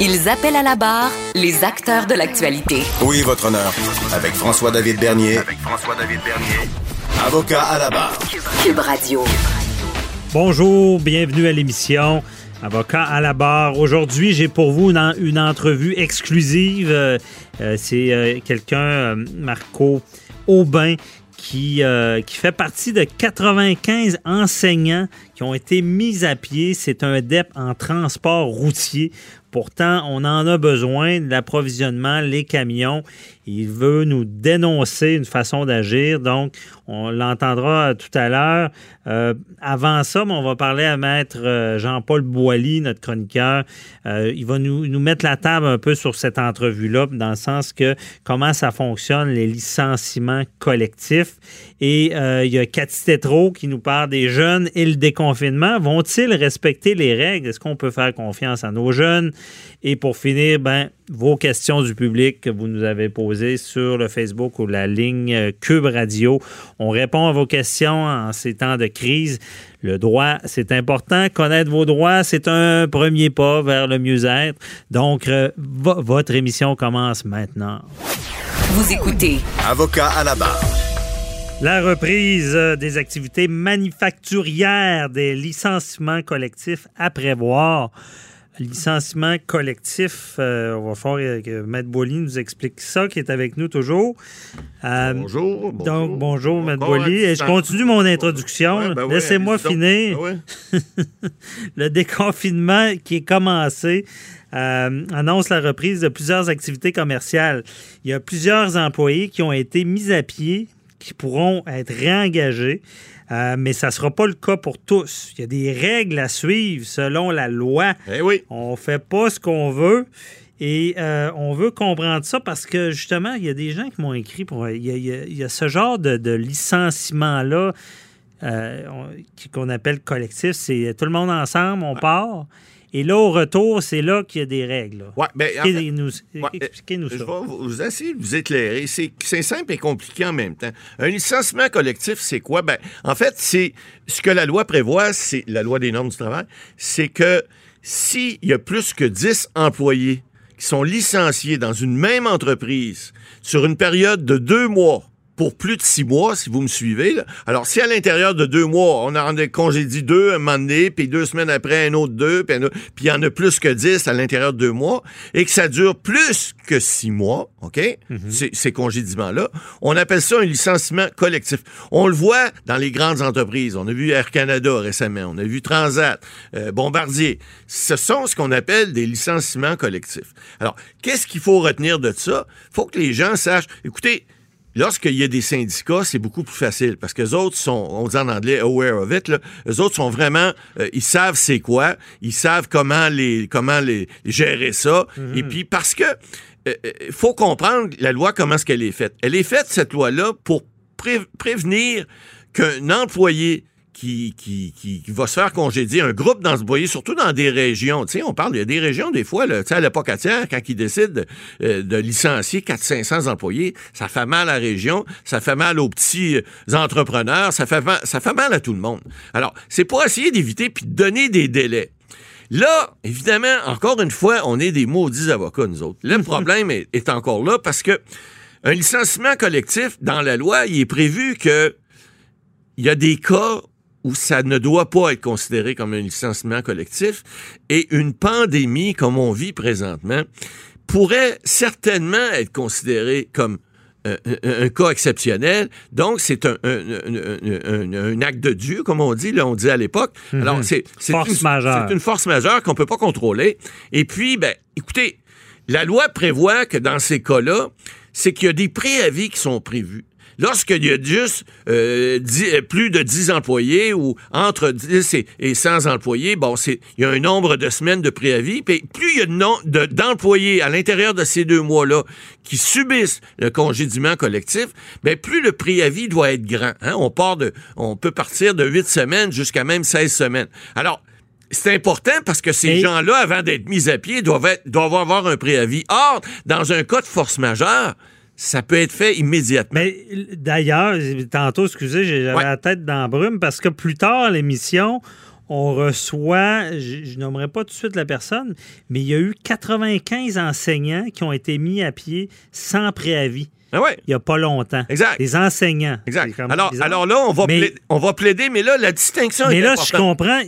Ils appellent à la barre les acteurs de l'actualité. Oui, votre honneur. Avec François-David Bernier. Avec François-David Bernier. Avocat à la barre. Cube Radio. Bonjour, bienvenue à l'émission. Avocat à la barre. Aujourd'hui, j'ai pour vous une, une entrevue exclusive. Euh, euh, c'est euh, quelqu'un, Marco Aubin, qui, qui fait partie de 95 enseignants qui ont été mis à pied. C'est un DEP en transport routier. Pourtant, on en a besoin l'approvisionnement, les camions. Il veut nous dénoncer une façon d'agir. Donc, on l'entendra tout à l'heure. Euh, avant ça, on va parler à Maître euh, Jean-Paul Boilly, notre chroniqueur. Euh, il va nous, nous, mettre la table un peu sur cette entrevue-là, dans le sens que comment ça fonctionne, les licenciements collectifs. Et il y a Cathy Tétrault qui nous parle des jeunes et le déconfinement. Vont-ils respecter les règles? Est-ce qu'on peut faire confiance à nos jeunes? Et pour finir, ben, vos questions du public que vous nous avez posées sur le Facebook ou la ligne Cube Radio. On répond à vos questions en ces temps de crise. Le droit, c'est important. Connaître vos droits, c'est un premier pas vers le mieux-être. Donc, euh, votre émission commence maintenant. Vous écoutez. Avocat à la barre. La reprise euh, des activités manufacturières, des licenciements collectifs à prévoir licenciement collectif. Euh, on va faire que Maître Boily nous explique ça, qui est avec nous toujours. Euh, bonjour, Donc, bonjour, Maître Boily. je continue mon introduction. Ben Laissez-moi finir. Ben le déconfinement qui est commencé. Euh, annonce la reprise de plusieurs activités commerciales. Il y a plusieurs employés qui ont été mis à pied, qui pourront être réengagés. Euh, mais ça ne sera pas le cas pour tous. Il y a des règles à suivre selon la loi. Eh oui. On ne fait pas ce qu'on veut. Et euh, on veut comprendre ça parce que justement, il y a des gens qui m'ont écrit pour. Il y a, ce genre de, licenciement-là euh, qu'on appelle collectif. C'est tout le monde ensemble, on part. Et là, au retour, c'est là qu'il y a des règles. Ouais, ben, Expliquez-nous Expliquez ça. Je vais vous essayer de vous éclairer. C'est simple et compliqué en même temps. Un licenciement collectif, c'est quoi? Ben, en fait, c'est ce que la loi prévoit, c'est la loi des normes du travail, c'est que s'il y a plus que 10 employés qui sont licenciés dans une même entreprise sur une période de deux mois, pour plus de six mois, si vous me suivez. Alors, si à l'intérieur de deux mois, on a congédié deux un moment donné, puis deux semaines après, un autre deux, puis il y en a plus que dix à l'intérieur de deux mois, et que ça dure plus que six mois, OK, mhm. ces, congédiements-là, on appelle ça un licenciement collectif. On le voit dans les grandes entreprises. On a vu Air Canada récemment, on a vu Transat, euh, Bombardier. Ce sont ce qu'on appelle des licenciements collectifs. Alors, qu'est-ce qu'il faut retenir de ça? Il faut que les gens sachent, écoutez, Lorsqu'il y a des syndicats, c'est beaucoup plus facile parce que les autres sont, on dit en anglais aware of it, là. les autres sont vraiment, euh, ils savent c'est quoi, ils savent comment les, comment les, gérer ça. Mhm. Et puis parce que il euh, euh, faut comprendre la loi comment est-ce qu'elle est faite. Elle est faite cette loi-là pour prévenir qu'un employé qui, qui, qui, va se faire congédier, un groupe dans ce boyer, surtout dans des régions. Tu sais, on parle, il y a des régions, des fois, là, à l'époque quand ils décident euh, de licencier 400-500 employés, ça fait mal à la région, ça fait mal aux petits euh, entrepreneurs, ça fait, ça fait mal à tout le monde. Alors, c'est pour essayer d'éviter puis de donner des délais. Là, évidemment, encore une fois, on est des maudits avocats, nous autres. Le problème est, est encore là parce que un licenciement collectif, dans la loi, il est prévu que il y a des cas où ça ne doit pas être considéré comme un licenciement collectif et une pandémie comme on vit présentement pourrait certainement être considérée comme euh, un, un cas exceptionnel. Donc, c'est un, acte de Dieu, comme on dit, là, on dit à l'époque. Alors, c'est une, majeure. c'est une force majeure qu'on peut pas contrôler. Et puis, ben, écoutez, la loi prévoit que dans ces cas-là, c'est qu'il y a des préavis qui sont prévus. Lorsqu'il y a juste euh, euh, plus de 10 employés ou entre 10 et, et 100 employés, bon, c'est il y a un nombre de semaines de préavis. Puis plus il y a de- d'employés à l'intérieur de ces deux mois-là qui subissent le congédiement collectif, ben plus le préavis doit être grand. hein. On part de, on peut partir de 8 semaines jusqu'à même 16 semaines. Alors, c'est important parce que ces gens-là, avant d'être mis à pied, doivent, être- doivent avoir un préavis. Or, dans un cas de force majeure, ça peut être fait immédiatement. Mais d'ailleurs, tantôt, excusez, j'avais Ouais. la tête dans la brume parce que plus tard, l'émission, on reçoit, je, je nommerai pas tout de suite la personne, mais il y a eu 95 enseignants qui ont été mis à pied sans préavis Ah ouais. il n'y a pas longtemps. Exact. Les enseignants. Exact. Alors, alors là, on va, Mais- plaider, on va plaider, mais là, la distinction Mais est là, je comprends.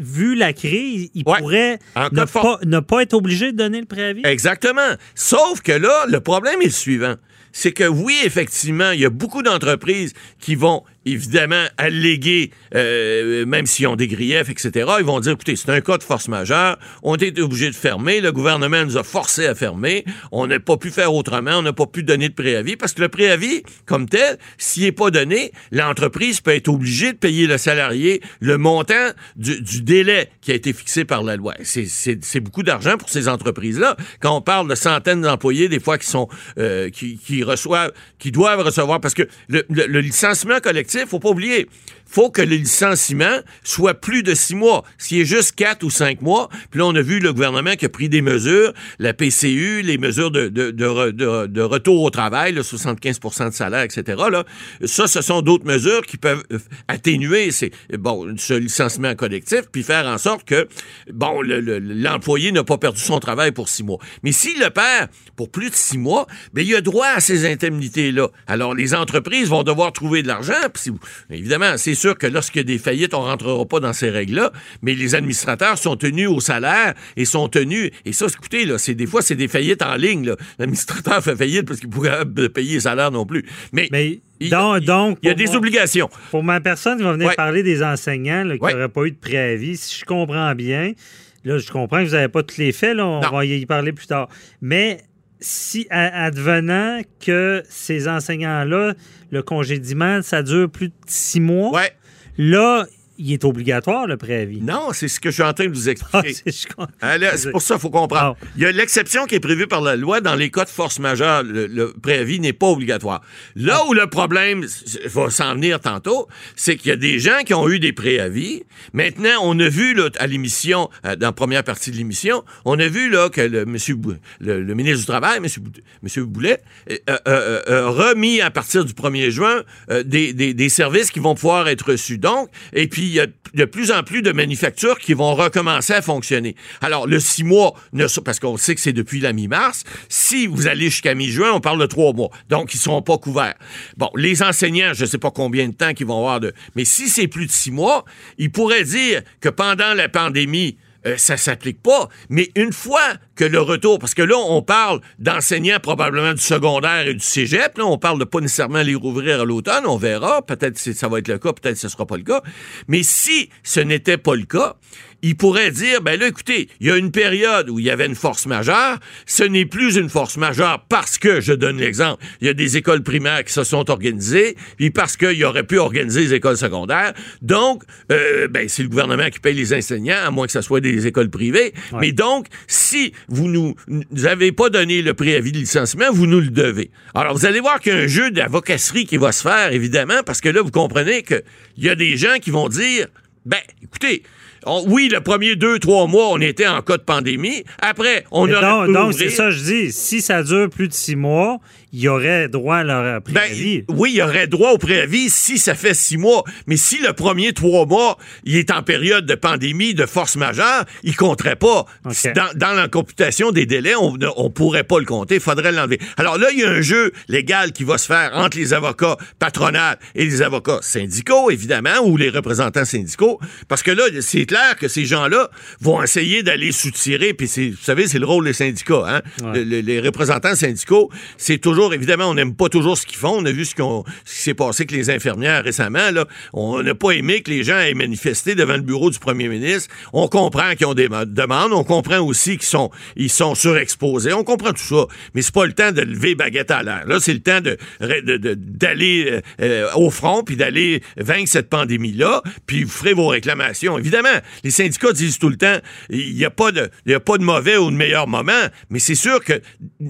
Vu la crise, il Ouais. pourrait ne pas, ne pas être obligé de donner le préavis. Exactement. Sauf que là, le problème est le suivant. C'est que oui, effectivement, il y a beaucoup d'entreprises qui vont évidemment alléguer, euh, même s'ils ont des griefs, etc. Ils vont dire, écoutez, c'est un cas de force majeure, on a été obligé de fermer, le gouvernement nous a forcé à fermer, on n'a pas pu faire autrement, on n'a pas pu donner de préavis, parce que le préavis, comme tel, s'il n'est pas donné, l'entreprise peut être obligée de payer le salarié le montant du, du délai qui a été fixé par la loi. C'est- beaucoup d'argent pour ces entreprises-là. Quand on parle de centaines d'employés, des fois qui sont euh, qui, qui reçoivent, qui doivent recevoir, parce que le, le- le licenciement collectif, faut pas oublier, faut que le licenciement soit plus de six mois. S'il est juste quatre ou cinq mois, puis là, on a vu le gouvernement qui a pris des mesures, la PCU, les mesures de, de, de, re- de- de retour au travail, le 75% de salaire, etc. Là, ça, ce sont d'autres mesures qui peuvent euh, atténuer bon, ce licenciement collectif, puis faire en sorte que bon, le- le- l'employé n'a pas perdu son travail pour six mois. Mais s'il le perd pour plus de six mois, ben, il a droit à ces indemnités-là. Alors, les entreprises vont devoir trouver de l'argent. puis si évidemment, c'est sûr que lorsqu'il y a des faillites, on rentrera pas dans ces règles-là, mais les administrateurs sont tenus au salaire et sont tenus. Et ça, écoutez, là, c'est des fois, c'est des faillites en ligne. L'administrateur fait faillite parce qu'il pourrait pas payer le salaire non plus. Mais, Mais il, donc, il- donc, il y a des moi- obligations. Pour ma personne qui va venir Ouais. parler des enseignants là, qui Ouais. n'auraient pas eu de préavis, si je comprends bien, là, je comprends que vous n'avez pas tous les faits, là, on Non. va y parler plus tard. Mais si, advenant que ces enseignants-là, le congédiement, ça dure plus de six mois, Ouais. là, il est obligatoire, le préavis. Non, c'est ce que je suis en train de vous Ah, expliquer. comprends. Hein, c'est pour ça qu'il faut comprendre. Ah. Il y a l'exception qui est prévue par la loi dans les cas de force majeure. Le, le préavis n'est pas obligatoire. Là où le problème va s'en venir tantôt, c'est qu'il y a des gens qui ont eu des préavis. Maintenant, on a vu là, à l'émission, euh, dans la première partie de l'émission, on a vu là, que le, monsieur le, le ministre du Travail, monsieur Boulet, euh, euh, euh, euh, remis à partir du 1er juin des, des- des services qui vont pouvoir être reçus. Donc, et puis il y a de plus en plus de manufactures qui vont recommencer à fonctionner. Alors, le six mois, ne, parce qu'on sait que c'est depuis la mi-mars, si vous allez jusqu'à mi-juin, on parle de trois mois. Donc, ils ne seront pas couverts. Bon, les enseignants, je ne sais pas combien de temps qu'ils vont avoir de... Mais si c'est plus de six mois, ils pourraient dire que pendant la pandémie, euh, ça s'applique pas. Mais une fois que le retour, parce que là, on parle d'enseignants probablement du secondaire et du cégep, là, on parle de pas nécessairement les rouvrir à l'automne, on verra, peut-être que ça va être le cas, peut-être que ce sera pas le cas. Mais si ce n'était pas le cas, il pourrait dire, ben là, écoutez, il y a une période où il y avait une force majeure, ce n'est plus une force majeure parce que, je donne l'exemple, il y a des écoles primaires qui se sont organisées, puis parce qu'il aurait pu organiser les écoles secondaires. Donc, euh, ben, c'est le gouvernement qui paye les enseignants, à moins que ce soit des écoles privées. Mais donc, si vous nous, nous avez pas donné le préavis de licenciement, vous nous le devez. Alors, vous allez voir qu'il y a un jeu d'avocasserie qui va se faire, évidemment, parce que là, vous comprenez qu'il y a des gens qui vont dire, ben, écoutez, on- oui, le premier deux, trois mois, on était en cas de pandémie. Après, on a donc, donc, c'est ça, je dis. Si ça dure plus de six mois, il y aurait droit à leur Ben, préavis. oui, il y aurait droit au préavis si ça fait six mois. Mais si le premier trois mois, il est en période de pandémie, de force majeure, il compterait pas. Dans, dans la computation des délais, on ne pourrait pas le compter. Il faudrait l'enlever. Alors là, il y a un jeu légal qui va se faire entre les avocats patronales et les avocats syndicaux, évidemment, ou les représentants syndicaux. Parce que là, c'est clair que ces gens-là vont essayer d'aller soutirer, puis c'est, vous savez, c'est le rôle des syndicats. Hein? Ouais. Le- le- les représentants syndicaux, c'est toujours, évidemment, on n'aime pas toujours ce qu'ils font. On a vu ce, qui s'est passé avec les infirmières récemment. Là. On n'a pas aimé que les gens aient manifesté devant le bureau du premier ministre. On comprend qu'ils ont des demandes. On comprend aussi qu'ils sont, ils sont surexposés. On comprend tout ça. Mais c'est pas le temps de lever baguette à l'air. Là, c'est le temps de, d'aller euh, euh, au front puis d'aller vaincre cette pandémie-là. Puis vous ferez vos réclamations. Évidemment, les syndicats disent tout le temps, il n'y a pas de, a pas de mauvais ou de meilleur moment. Mais c'est sûr que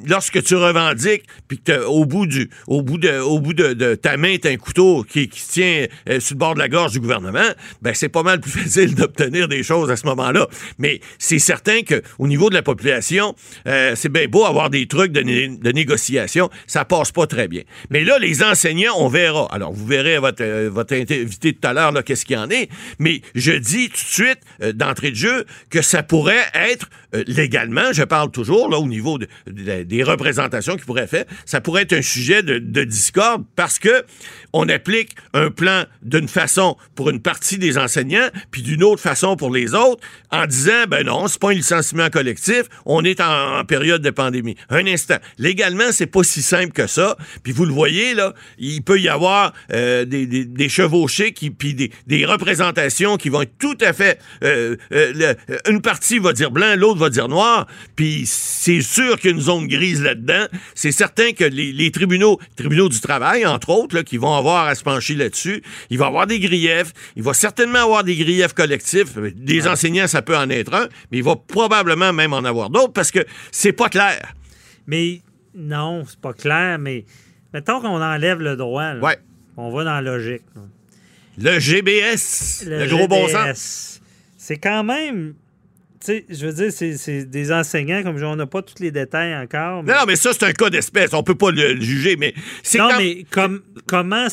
lorsque tu revendiques puis au bout du, au bout de, au bout de, ta main, t'as un couteau qui, qui tient euh, sur le bord de la gorge du gouvernement, ben c'est pas mal plus facile d'obtenir des choses à ce moment-là. Mais c'est certain que au niveau de la population, euh, c'est bien beau avoir des trucs de, de négociation, ça passe pas très bien. Mais là, les enseignants, on verra. Alors, vous verrez à votre, euh, votre invité tout à l'heure qu'est-ce qu'il y en est. Mais je dis tout de suite, d'entrée de jeu, que ça pourrait être légalement, je parle toujours là au niveau de- de- des représentations qui pourraient faire, ça pourrait être un sujet de, de discorde parce que on applique un plan d'une façon pour une partie des enseignants, puis d'une autre façon pour les autres, en disant ben non, c'est pas un licenciement collectif, on est en, période de pandémie. Un instant, légalement c'est pas si simple que ça. Puis vous le voyez là, il peut y avoir euh, des, chevauchés puis des, représentations qui vont être tout à fait euh, euh, une partie va dire blanc, l'autre va dire noir, puis c'est sûr qu'il y a une zone grise là-dedans. C'est certain les, les tribunaux, tribunaux du travail, entre autres, là, qui vont avoir à se pencher là-dessus, il va y avoir des griefs, il va certainement avoir des griefs collectifs. Des enseignants, ça peut en être un, mais il va probablement même en avoir d'autres parce que c'est pas clair. Mais non, c'est pas clair, mais mettons qu'on enlève le droit. là. Ouais. On va dans la logique. là. Le GBS, le, gros bon sens. C'est quand même. Sais, je veux dire, c'est- des enseignants, comme je- on n'a pas tous les détails encore. mais- Non, mais ça, c'est un cas d'espèce. On peut pas le, le juger, mais c'est Non, quand- mais comme, comment.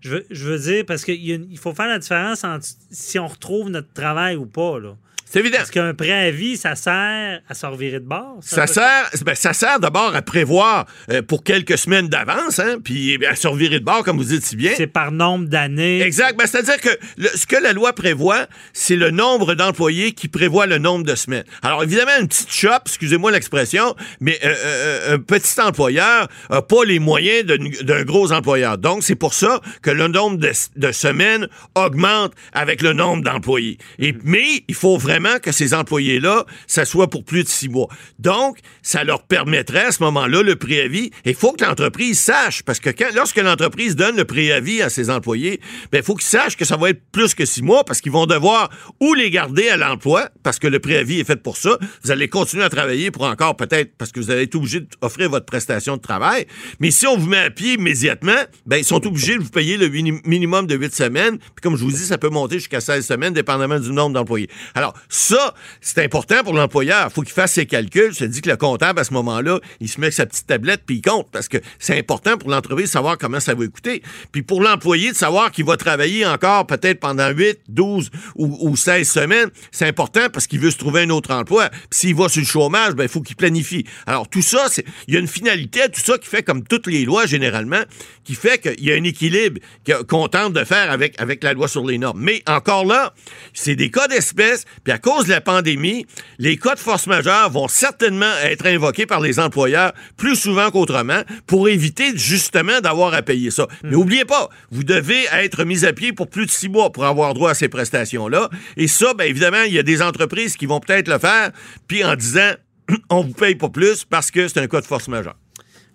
Je veux, je veux dire, parce qu'il faut faire la différence entre si on retrouve notre travail ou pas. Là. C'est évident. Parce qu'un préavis, ça sert à se revirer de bord. Ça sert, ben, ça sert d'abord à prévoir euh, pour quelques semaines d'avance, hein, puis à se revirer de bord, comme vous dites si bien. C'est par nombre d'années. Exact. Ben, C'est-à-dire que le- ce que la loi prévoit, c'est le nombre d'employés qui prévoit le nombre de semaines. Alors, évidemment, une petite shop, excusez-moi l'expression, mais euh, euh, un petit employeur n'a pas les moyens d'un gros employeur. Donc, c'est pour ça que le nombre de, de semaines augmente avec le nombre d'employés. Mais il faut vraiment que ces employés-là, ça soit pour plus de six mois. Donc, ça leur permettrait à ce moment-là le préavis. Il faut que l'entreprise sache, parce que lorsque l'entreprise donne le préavis à ses employés, ben, il faut qu'ils sachent que ça va être plus que six mois, parce qu'ils vont devoir ou les garder à l'emploi, parce que le préavis est fait pour ça. Vous allez continuer à travailler pour encore peut-être, parce que vous allez être obligé d'offrir votre prestation de travail. Mais si on vous met à pied immédiatement, ben, ils sont obligés de vous payer le mini- minimum de huit semaines. Puis comme je vous dis, ça peut monter jusqu'à 16 semaines, dépendamment du nombre d'employés. Alors, ça, c'est important pour l'employeur. Faut qu'il fasse ses calculs. Je te dis que le comptable, à ce moment-là, il se met avec sa petite tablette puis il compte parce que c'est important pour l'entreprise de savoir comment ça va coûter. Puis pour l'employé de savoir qu'il va travailler encore peut-être pendant 8, 12 ou, ou 16 semaines, c'est important parce qu'il veut se trouver un autre emploi. Puis s'il va sur le chômage, ben, il faut qu'il planifie. Alors tout ça, il y a une finalité à tout ça qui fait comme toutes les lois généralement, qui fait qu'il y a un équilibre qu'on tente de faire avec, avec la loi sur les normes. Mais encore là, c'est des cas d'espèce, puis cause de la pandémie, les cas de force majeure vont certainement être invoqués par les employeurs plus souvent qu'autrement pour éviter justement d'avoir à payer ça. Mais oubliez pas, vous devez être mis à pied pour plus de six mois pour avoir droit à ces prestations-là. Et ça, bien évidemment, il y a des entreprises qui vont peut-être le faire, puis en disant, on vous paye pas plus parce que c'est un cas de force majeure.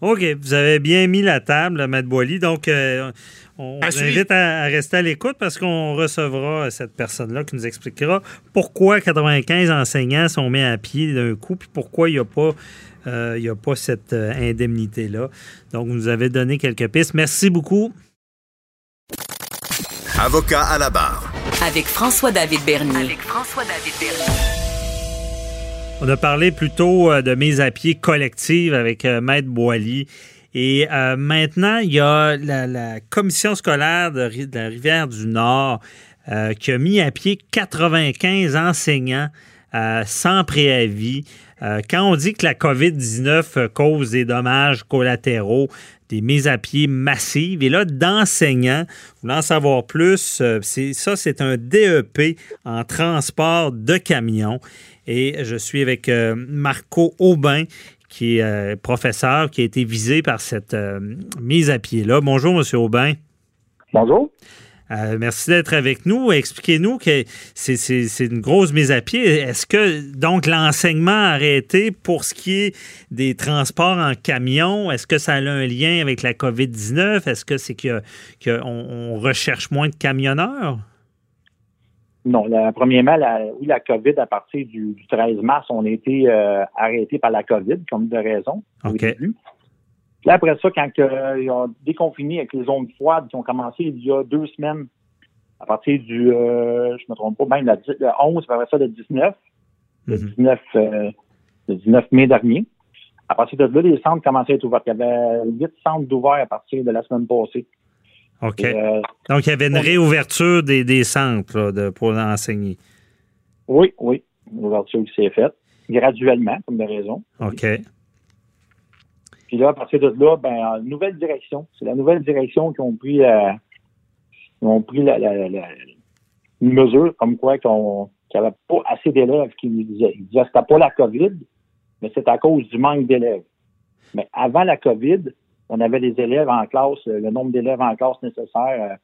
OK, vous avez bien mis la table, Maître Boily. Donc, euh, on À vous invite à, à rester à l'écoute parce qu'on recevra cette personne-là qui nous expliquera pourquoi 95 enseignants sont mis à pied d'un coup, puis pourquoi il n'y a pas. euh, il y a pas cette euh, indemnité-là. Donc, vous nous avez donné quelques pistes. Merci beaucoup. Avocat à la barre. Avec François-David Bernier. Avec François-David Bernier. On a parlé plutôt euh, de mise à pied collective avec euh, Maître Boily. Et euh, maintenant, il y a la, la commission scolaire de, Ri- de la Rivière-du-Nord euh, qui a mis à pied 95 enseignants euh, sans préavis. Quand on dit que la COVID-19 cause des dommages collatéraux, des mises à pied massives, et là, d'enseignants, en savoir plus, ça, c'est un DEP en transport de camions. Et je suis avec Marco Aubin, qui est professeur, qui a été visé par cette mise à pied-là. Bonjour, M. Aubin. Bonjour. Euh, merci d'être avec nous. Expliquez-nous que c'est une grosse mise à pied. Est-ce que donc l'enseignement a arrêté pour ce qui est des transports en camion? Est-ce que ça a un lien avec la COVID-19? Est-ce que c'est qu'on recherche moins de camionneurs? Non, la, premièrement, la, oui, la COVID, à partir du, 13 mars, on a été euh, arrêté par la COVID, comme de raison. OK. Là, après ça, quand euh, ils ont déconfiné avec les zones froides qui ont commencé il y a deux semaines, à partir du, euh, je me trompe pas, même le 11, après ça, le 19, le 19, mhm. euh, le 19 mai dernier. À partir de là, les centres commençaient à être ouverts. Il y avait huit centres ouverts à partir de la semaine passée. OK. Donc, il y avait une réouverture des, des centres de, pour enseigner. Oui, oui. Une ouverture qui s'est faite graduellement, comme de raison. OK. Puis là, à partir de là, ben, nouvelle direction. C'est la nouvelle direction qui ont pris la, ont pris la, une mesure comme quoi qu'on qu'il n'y avait pas assez d'élèves qui nous disaient. Ils disaient que c'était pas la COVID, mais c'est à cause du manque d'élèves. Mais avant la COVID, on avait des élèves en classe, le nombre d'élèves en classe nécessaire,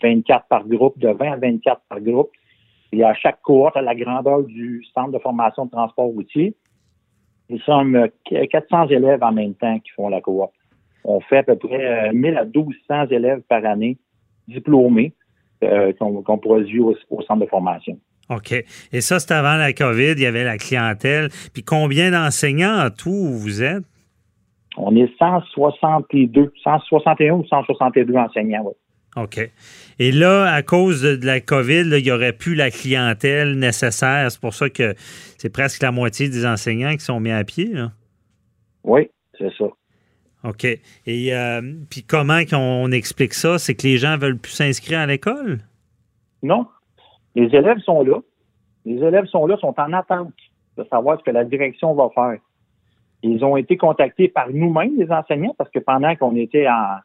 24 par groupe, de 20 à 24 par groupe. Et à chaque cohorte, à la grandeur du centre de formation de transport routier, nous sommes 400 élèves en même temps qui font la coop. On fait à peu près 1000 euh, à 1200 élèves par année diplômés euh, qu'on produit au, centre de formation. OK. Et ça, c'est avant la COVID, il y avait la clientèle. Puis combien d'enseignants en tout vous êtes? On est 162, 161 ou 162 enseignants, oui. OK. Et là, à cause de la COVID, il n'y aurait plus la clientèle nécessaire. C'est pour ça que c'est presque la moitié des enseignants qui sont mis à pied. Oui, c'est ça. OK. Et euh, puis comment on explique ça? C'est que les gens veulent plus s'inscrire à l'école? Non. Les élèves sont là. Les élèves sont là, sont en attente de savoir ce que la direction va faire. Ils ont été contactés par nous-mêmes, les enseignants, parce que pendant qu'on était en,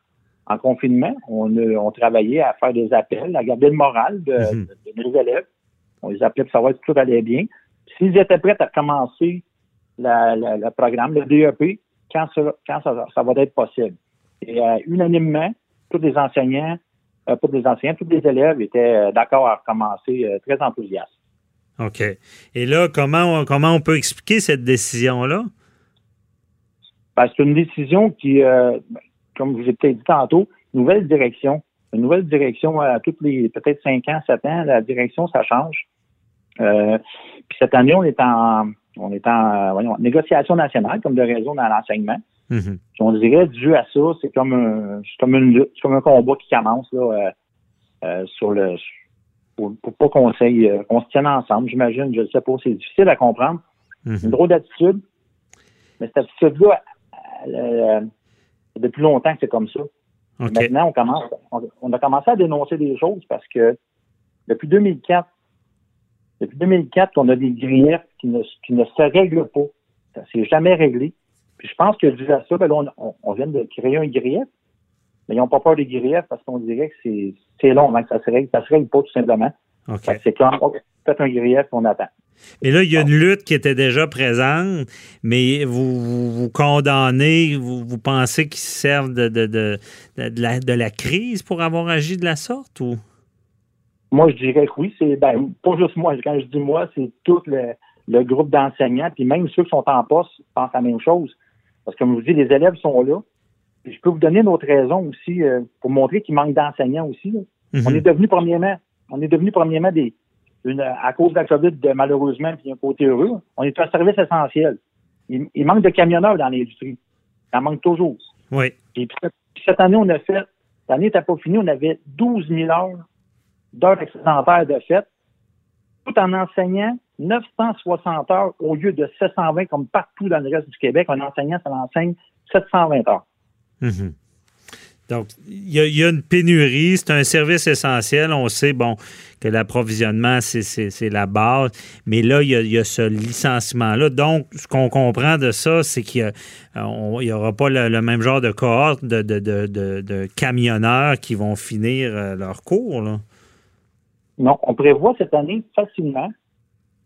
en confinement, on, on, travaillait à faire des appels, à garder le moral de, mhm. nos élèves. On les appelait pour savoir si tout allait bien. S'ils étaient prêts à commencer le programme, le DEP, quand, ça, quand ça, va être possible. Et euh, unanimement, tous les enseignants, euh, pas les enseignants, tous les élèves étaient euh, d'accord à recommencer euh, très enthousiastes. OK. Et là, comment comment on peut expliquer cette décision-là? Ben, c'est une décision qui, comme je vous ai peut-être dit tantôt, nouvelle direction. Une nouvelle direction à toutes les peut-être 5 ans, 7 ans, la direction, ça change. Euh, puis cette année, on est en on est en voyons, négociation nationale, comme de réseau dans l'enseignement. Mm-hmm. On dirait, dû à ça, c'est comme un comme une lutte, c'est comme un combat qui commence là, euh, euh, sur le pour, pas qu'on qu'on se tienne ensemble, j'imagine, je ne sais pas, c'est difficile à comprendre. Mm-hmm. Une drôle d'attitude. Mais cette attitude-là, depuis longtemps que c'est comme ça. Maintenant, on commence, on, a commencé à dénoncer des choses parce que depuis 2004, depuis 2004, on a des griefs qui ne, qui ne se règlent pas. Ça s'est jamais réglé. Puis je pense que dû à ça, ben on, vient de créer un grief, mais ils n'ont pas peur des griefs parce qu'on dirait que c'est long avant que ça se règle. Ça se règle pas tout simplement. C'est comme, fait un grief, on attend. Mais là, il y a une lutte qui était déjà présente, mais vous vous, condamnez, vous, pensez qu'ils servent de, de, de, de, la, crise pour avoir agi de la sorte ou? Moi, je dirais que oui. C'est ben, pas juste moi. Quand je dis moi, c'est tout le, groupe d'enseignants, puis même ceux qui sont en poste pensent la même chose. Parce que comme je vous dis, les élèves sont là. je peux vous donner une autre raison aussi euh, pour montrer qu'il manque d'enseignants aussi. Mm-hmm. On est devenu premièrement, on est devenu premièrement des, à cause de la COVID, malheureusement, puis un côté heureux, on est un service essentiel. Il, manque de camionneurs dans l'industrie. Ça manque toujours. Oui. Et puis, cette année, on a fait, l'année n'était pas finie, on avait 12 000 heures d'heures excédentaires de fête, tout en enseignant 960 heures au lieu de 720 comme partout dans le reste du Québec. Un enseignant, ça l'enseigne 720 heures. Mm-hmm. Donc, il y, a une pénurie, c'est un service essentiel. On sait, bon, que l'approvisionnement, c'est la base. Mais là, il y a, ce licenciement-là. Donc, ce qu'on comprend de ça, c'est qu'il n'y aura pas le, même genre de cohorte de, camionneurs qui vont finir euh, leur cours. Là. Non, on prévoit cette année facilement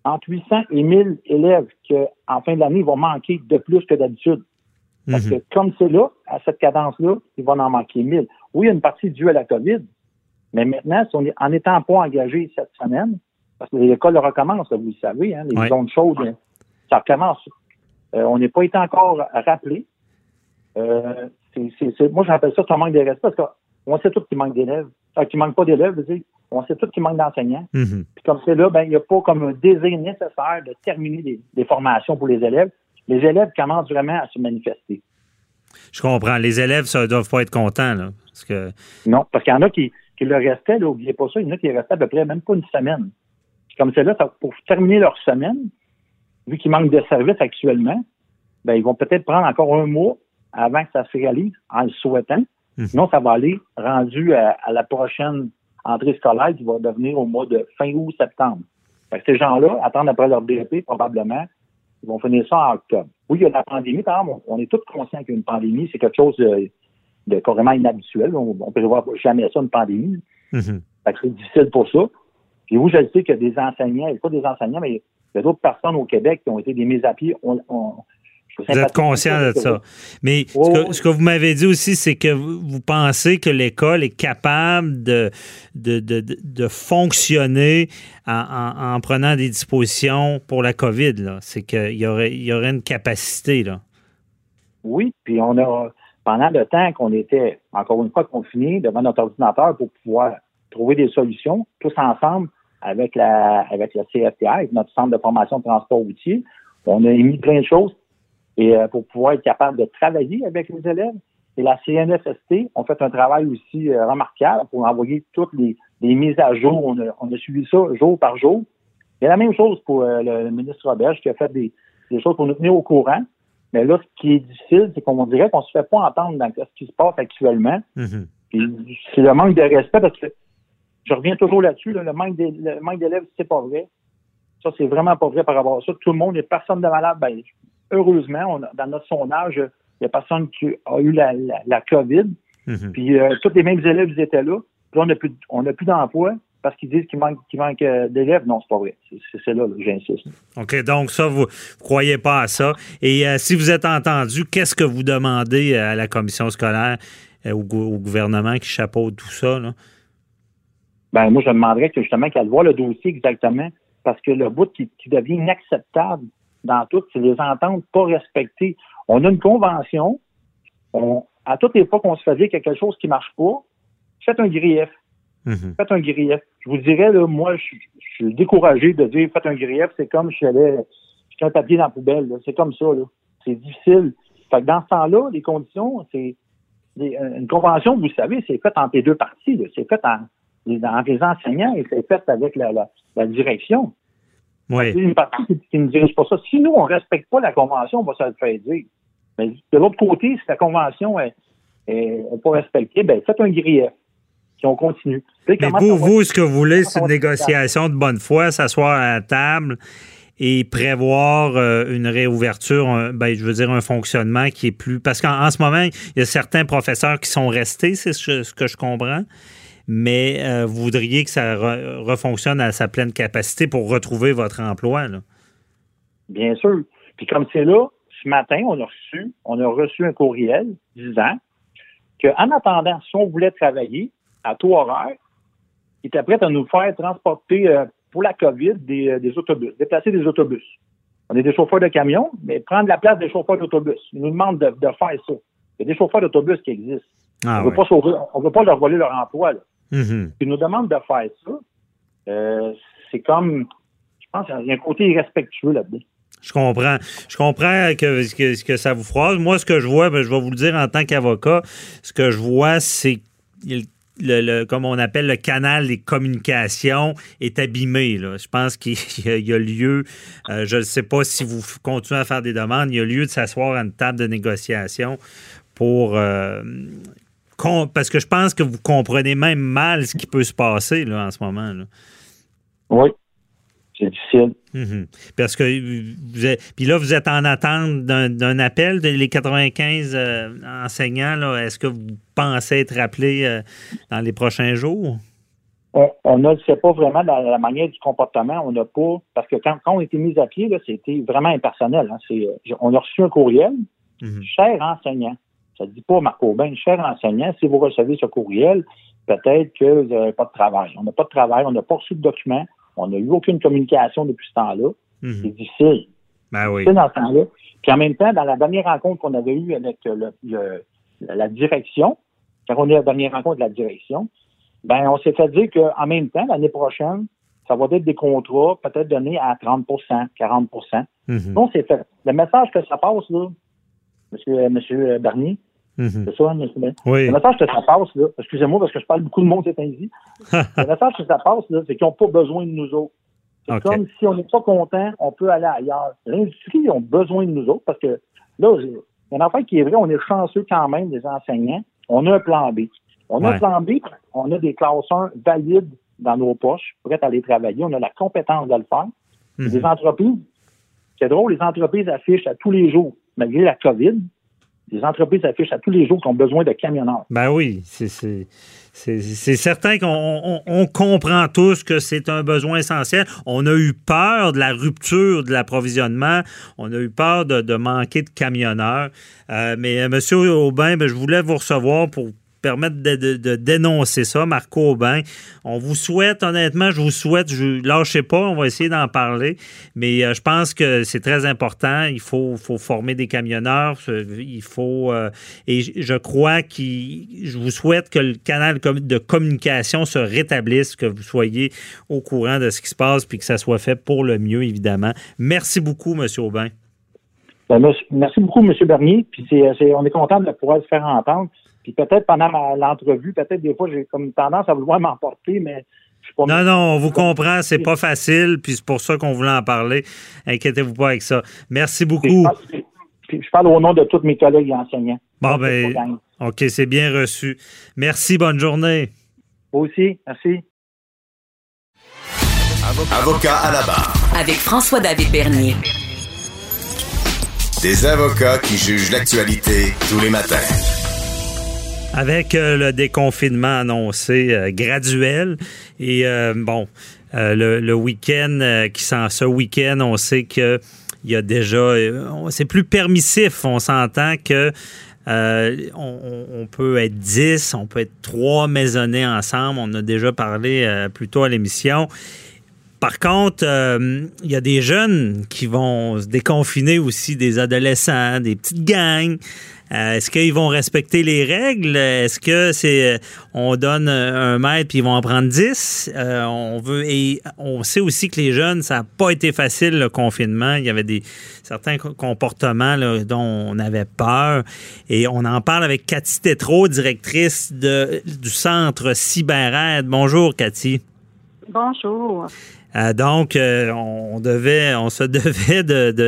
entre 800 et 1000 élèves qu'en fin de l'année, vont manquer de plus que d'habitude. Parce que mhm. comme c'est là, à cette cadence-là, il va en manquer 1000. Oui, il y a une partie due à la COVID, mais maintenant, en n'étant pas engagé cette semaine, parce que l'école recommence, vous le savez, hein, les zones chaudes, ça recommence. Euh, on n'est pas été encore rappelé. Euh, moi, j'appelle ça un manque de respect, parce qu'on sait tous qu'il manque d'élèves. Euh, qu'il manque pas d'élèves, on sait tous qu'il manque d'enseignants. Mhm. Puis comme c'est là, ben, il n'y a pas comme un désir nécessaire de terminer des formations pour les élèves les élèves commencent vraiment à se manifester. Je comprends. Les élèves, ça doivent pas être contents, là. Parce que... Non, parce qu'il y en a qui, qui le restaient, n'oubliez pas ça, il y en a qui restaient à peu près même pas une semaine. comme c'est là, pour terminer leur semaine, vu qu'ils manquent de services actuellement, ben, ils vont peut-être prendre encore un mois avant que ça se réalise en le souhaitant. Mhm. Sinon, ça va aller rendu à, la prochaine entrée scolaire qui va devenir au mois de fin août, septembre. ces gens-là attendent après leur DEP probablement ils vont finir ça en octobre. Oui, il y a la pandémie, par exemple, on est tous conscients qu'une pandémie, c'est quelque chose de, carrément inhabituel. On ne prévoit jamais ça, une pandémie. Mm-hmm. C'est difficile pour ça. Puis vous, je sais qu'il y a des enseignants, a pas des enseignants, mais il y a d'autres personnes au Québec qui ont été des mises à pied. On, vous êtes conscient de ça. Mais ce, que, vous m'avez dit aussi, c'est que vous pensez que l'école est capable de, de, fonctionner en, prenant des dispositions pour la COVID. C'est qu'il y aurait, y aurait une capacité. Là. Oui, puis on a, pendant le temps qu'on était, encore une fois, confinés devant notre ordinateur pour pouvoir trouver des solutions, tous ensemble, avec la, avec la avec notre centre de formation de transport routier, on a émis plein de choses et euh, pour pouvoir être capable de travailler avec les élèves. Et la CNFST ont fait un travail aussi euh, remarquable pour envoyer toutes les, mises à jour. On a, suivi ça jour par jour. Et la même chose pour euh, le, ministre Robert qui a fait des, choses pour nous tenir au courant. Mais là, ce qui est difficile, c'est qu'on dirait qu'on ne se fait pas entendre dans ce qui se passe actuellement. Mm-hmm. C'est le manque de respect parce que je reviens toujours là-dessus, le manque d'élèves, c'est pas vrai. Ça, c'est vraiment pas vrai par rapport à ça. Tout le monde, il personne de malade. Ben, heureusement, dans notre sondage, il n'y a personne qui a eu la, la, COVID. Mhm. Puis euh, tous les mêmes élèves ils étaient là. Puis on n'a plus, on plus d'emploi parce qu'ils disent qu'il manque, euh, d'élèves. Non, c'est pas vrai. C'est, là, j'insiste. OK, donc ça, vous ne croyez pas à ça. Et euh, si vous êtes entendu, qu'est-ce que vous demandez à la commission scolaire, au, au, gouvernement qui chapeaute tout ça? Là? Ben, moi, je demanderais que justement qu'elle voit le dossier exactement parce que le bout qui devient inacceptable, dans tout, c'est les ententes pas respectées. On a une convention. à toutes les fois qu'on se fait dire quelque chose qui marche pas, faites un grief. Mhm. Faites un grief. Je vous dirais, là, moi, je, suis découragé de dire faites un grief. C'est comme si j'avais un papier dans la poubelle. C'est comme ça. C'est difficile. Fait dans ce temps-là, les conditions, c'est une convention, vous savez, c'est fait entre les deux parties. C'est fait en, entre les enseignants et c'est fait avec la, la direction. Oui. une partie qui, dirige ça. Si nous, on ne respecte pas la Convention, on va se le faire dire. Mais de l'autre côté, si la Convention est, pas respectée, ben faites un grief. Si on continue. Mais vous, vous, ce que vous voulez, c'est une négociation de bonne foi, s'asseoir à la table et prévoir euh, une réouverture, ben, je veux dire un fonctionnement qui est plus... Parce qu'en ce moment, il y a certains professeurs qui sont restés, c'est ce que je comprends mais euh, vous voudriez que ça refonctionne à sa pleine capacité pour retrouver votre emploi. Bien sûr. Puis comme c'est là, ce matin, on a reçu, on a reçu un courriel disant qu'en attendant, si on voulait travailler à taux horaire, il était prêt à nous faire transporter euh, pour la COVID euh, des, autobus, déplacer des autobus. On est des chauffeurs de camions, mais prendre la place des chauffeurs d'autobus. Ils nous demandent de, faire ça. Il y a des chauffeurs d'autobus qui existent. Ah on ne veut pas leur voler leur emploi. Là. Mm-hmm. Ils nous demandent de faire ça. Euh, c'est comme, je pense qu'il y a un côté irrespectueux là-dedans. Je comprends. Je comprends que, que, ça vous froisse. Moi, ce que je vois, ben, je vais vous le dire en tant qu'avocat, ce que je vois, c'est le, comme on appelle le canal des communications est abîmé. Je pense qu'il y, a lieu, euh, je ne sais pas si vous continuez à faire des demandes, il y a lieu de s'asseoir à une table de négociation pour euh, parce que je pense que vous comprenez même mal ce qui peut se passer là, en ce moment. Là. Oui, c'est difficile. Mhm. Parce que vous êtes, puis là, vous êtes en attente d'un appel des 95 euh, enseignants. Est-ce que vous pensez être appelé euh, dans les prochains jours? On, ne sait pas vraiment dans la manière du comportement. On n'a pas, parce que quand, on a été mis à pied, c'était vraiment impersonnel. Hein. Euh, on a reçu un courriel, mhm. cher enseignant. Ça ne dit pas, Marc Aubin, cher enseignant, si vous recevez ce courriel, peut-être que vous n'avez pas de travail. On n'a pas de travail, on n'a pas reçu de document, on n'a eu aucune communication depuis ce temps-là. Mhm. C'est difficile. Ben oui. C'est dans ce temps-là. Puis en même temps, dans la dernière rencontre qu'on avait eue avec la direction, quand on a eu la dernière rencontre de la direction, ben on s'est fait dire qu'en même temps, l'année prochaine, ça va être des contrats peut-être donnés à 30% 40 mm Donc, c'est fait. Le message que ça passe, là, monsieur, monsieur Mhm. c'est ça, monsieur oui. Le message que ça passe, là, excusez-moi parce que je parle beaucoup de monde c'est ainsi. le message que ça passe, là, c'est qu'ils n'ont pas besoin de nous autres. C'est comme si on n'est pas content, on peut aller ailleurs. L'industrie ont besoin de nous autres parce que là, il y a une affaire qui est vrai, on est chanceux quand même, des enseignants. On a un plan B. On a un plan B, on a des classes 1 valides dans nos poches, prêtes à aller travailler. On a la compétence de le faire. Mhm. Les entreprises, c'est drôle, les entreprises affichent à tous les jours, malgré la COVID, les entreprises affichent à tous les jours qu'ils ont besoin de camionneurs. Ben oui, c'est certain qu'on comprend tous que c'est un besoin essentiel. On a eu peur de la rupture de l'approvisionnement. On a eu peur de, manquer de camionneurs. Euh, mais, euh, M. Aubin, ben, je voulais vous recevoir pour permettre de, dénoncer ça, Marco Aubin. On vous souhaite, honnêtement, je vous souhaite, je lâchez pas, on va essayer d'en parler, mais euh, je pense que c'est très important. Il faut, faut former des camionneurs, il faut, euh, et je crois que je vous souhaite que le canal de communication se rétablisse, que vous soyez au courant de ce qui se passe, puis que ça soit fait pour le mieux, évidemment. Merci beaucoup, M. Aubin. Ben, merci beaucoup, M. Bernier. Puis on est content de pouvoir se faire entendre. Puis peut-être pendant l'entrevue, peut-être des fois, j'ai comme tendance à vouloir m'emporter, mais je suis pas Non, non, on vous comprend, c'est pas facile, puis c'est pour ça qu'on voulait en parler. Inquiétez-vous pas avec ça. Merci beaucoup. je parle au nom de tous mes collègues enseignants. Bon, ben, OK, c'est bien reçu. Merci, bonne journée. Vous aussi, merci. Avocat à la barre. Avec François-David Bernier. Des avocats qui jugent l'actualité tous les matins. Avec euh, le déconfinement annoncé euh, graduel et euh, bon, le, week-end qui sent ce week-end, on sait que il y a déjà, c'est plus permissif. On s'entend que on, peut être 10, on peut être trois maisonnés ensemble. On a déjà parlé plus tôt à l'émission. Par contre, il y a des jeunes qui vont se déconfiner aussi, des adolescents, des petites gangs. Euh, est-ce qu'ils vont respecter les règles? Est-ce que c'est euh, on donne un mètre puis ils vont en prendre dix? Euh, on veut et on sait aussi que les jeunes, ça n'a pas été facile le confinement. Il y avait des certains comportements dont on avait peur. Et on en parle avec Cathy Tétrault, directrice du centre CyberAide. Bonjour, Cathy. Bonjour. Euh, donc, euh, on devait, on se devait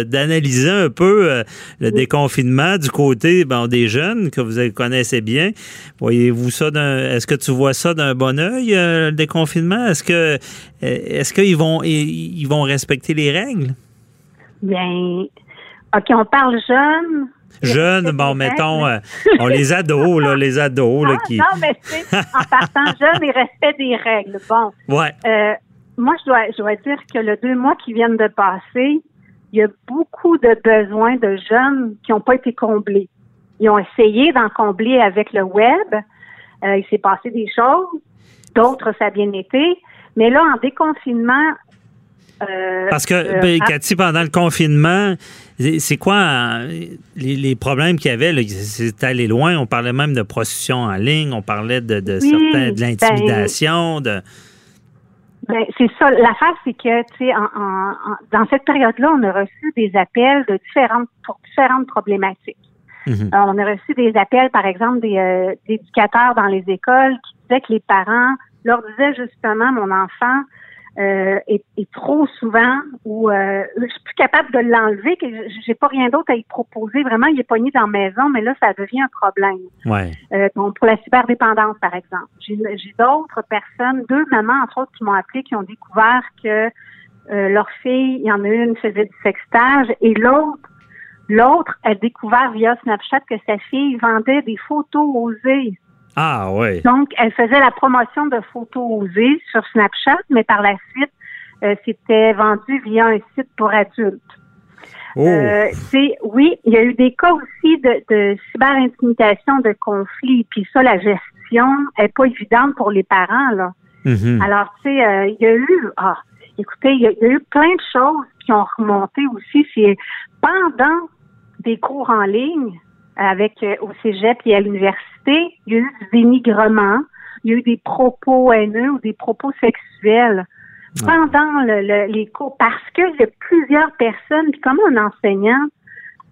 d'analyser un peu euh, le déconfinement du côté des jeunes que vous connaissez bien. Voyez-vous ça Est-ce que tu vois ça d'un bon oeil, le déconfinement? Est-ce que est-ce qu'ils vont ils, vont respecter les règles? Bien, OK, on parle jeunes. Jeunes, bon, mettons, on les ados, là, les ados, là, qui... Non, mais c'est en partant jeunes et respect des règles. Bon. Ouais moi, je dois, je dois dire que le deux mois qui viennent de passer, il y a beaucoup de besoins de jeunes qui n'ont pas été comblés. Ils ont essayé d'en combler avec le web. Euh, il s'est passé des choses. D'autres, ça a bien été. Mais là, en déconfinement, euh, Parce que, euh, ben, Cathy, pendant le confinement, c'est quoi les, problèmes qu'il y avait? C'est allé loin? On parlait même de prostitution en ligne. On parlait de, de, certains, de ben, l'intimidation. de... Ben, c'est ça. L'affaire, c'est que, tu sais, en, dans cette période-là, on a reçu des appels de différentes, pour différentes problématiques. Mhm. on a reçu des appels, par exemple, des euh, éducateurs dans les écoles qui disaient que les parents leur disaient justement, mon enfant euh, est, trop souvent ou euh, je suis plus capable de l'enlever, que j'ai pas rien d'autre à y proposer. Vraiment, il est pogné dans la maison, mais là, ça devient un problème. Ouais. Euh, donc, pour la cyberdépendance, par exemple. J'ai d'autres personnes, deux mamans, entre autres, qui m'ont appelé, qui ont découvert que euh, leur fille, il y en a une faisait du sextage et l'autre L'autre a découvert via Snapchat que sa fille vendait des photos osées. Ah oui. Donc, elle faisait la promotion de photos osées sur Snapchat, mais par la suite, euh, c'était vendu via un site pour adultes. Oh. Euh, c'est oui, il y a eu des cas aussi de, de cyber-intimidation, de conflits, puis ça, la gestion est pas évidente pour les parents là. Mhm. Alors, tu sais, euh, il y a eu, ah, écoutez, il y, a, il y, a eu plein de choses qui ont remonté aussi. C'est pendant des cours en ligne avec euh, au cégep et à l'université, il y a eu du dénigrement, il y a eu des propos haineux ou des propos sexuels pendant le, les cours parce que il y a plusieurs personnes, puis comment un enseignant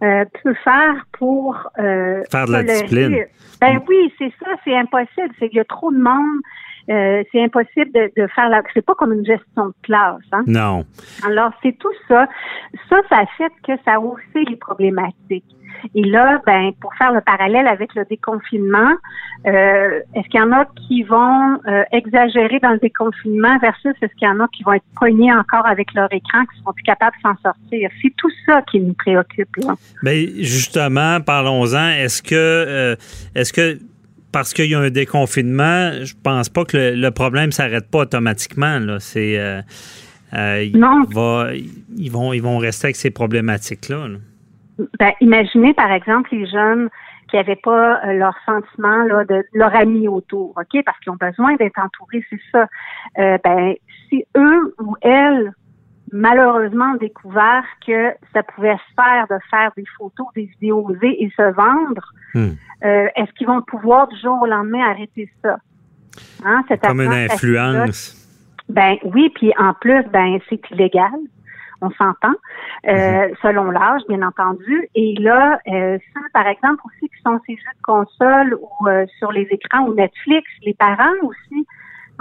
euh, peut faire pour euh, faire de la discipline. Ben oui, c'est ça, c'est impossible. C'est qu'il y a trop de monde. Euh, c'est impossible de, de faire la. C'est pas comme une gestion de classe. Hein? Non. Alors c'est tout ça. Ça, ça fait que ça a haussé les problématiques. Et là, ben, pour faire le parallèle avec le déconfinement, euh, est-ce qu'il y en a qui vont euh, exagérer dans le déconfinement versus est-ce qu'il y en a qui vont être poignés encore avec leur écran, qui seront plus capables de s'en sortir? C'est tout ça qui nous préoccupe. Là. Bien, justement, parlons-en. Est-ce que, euh, est-ce que parce qu'il y a un déconfinement, je pense pas que le, le problème s'arrête pas automatiquement. Là. C'est, euh, euh, non. Va, ils, vont, ils vont rester avec ces problématiques-là. Là. Ben, imaginez, par exemple, les jeunes qui n'avaient pas euh, leur sentiment là, de leur ami autour, OK? Parce qu'ils ont besoin d'être entourés, c'est ça. Ben, si eux ou elles, malheureusement, découvert que ça pouvait se faire de faire des photos, des vidéos osées et se vendre, Hmm. euh, est-ce qu'ils vont pouvoir du jour au lendemain arrêter ça? Hein, cette Comme une influence. Ben oui, puis en plus, ben c'est illégal. On s'entend, euh, selon l'âge, bien entendu. Et là, euh, ceux, par exemple, aussi qui sont ces jeux de console ou euh, sur les écrans ou Netflix, les parents aussi,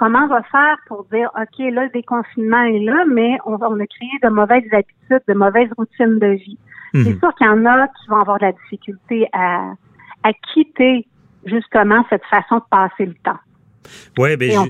comment on va faire pour dire, OK, là, le déconfinement est là, mais on, on a créé de mauvaises habitudes, de mauvaises routines de vie. Mhm. C'est sûr qu'il y en a qui vont avoir de la difficulté à, à quitter justement cette façon de passer le temps. Oui, ben,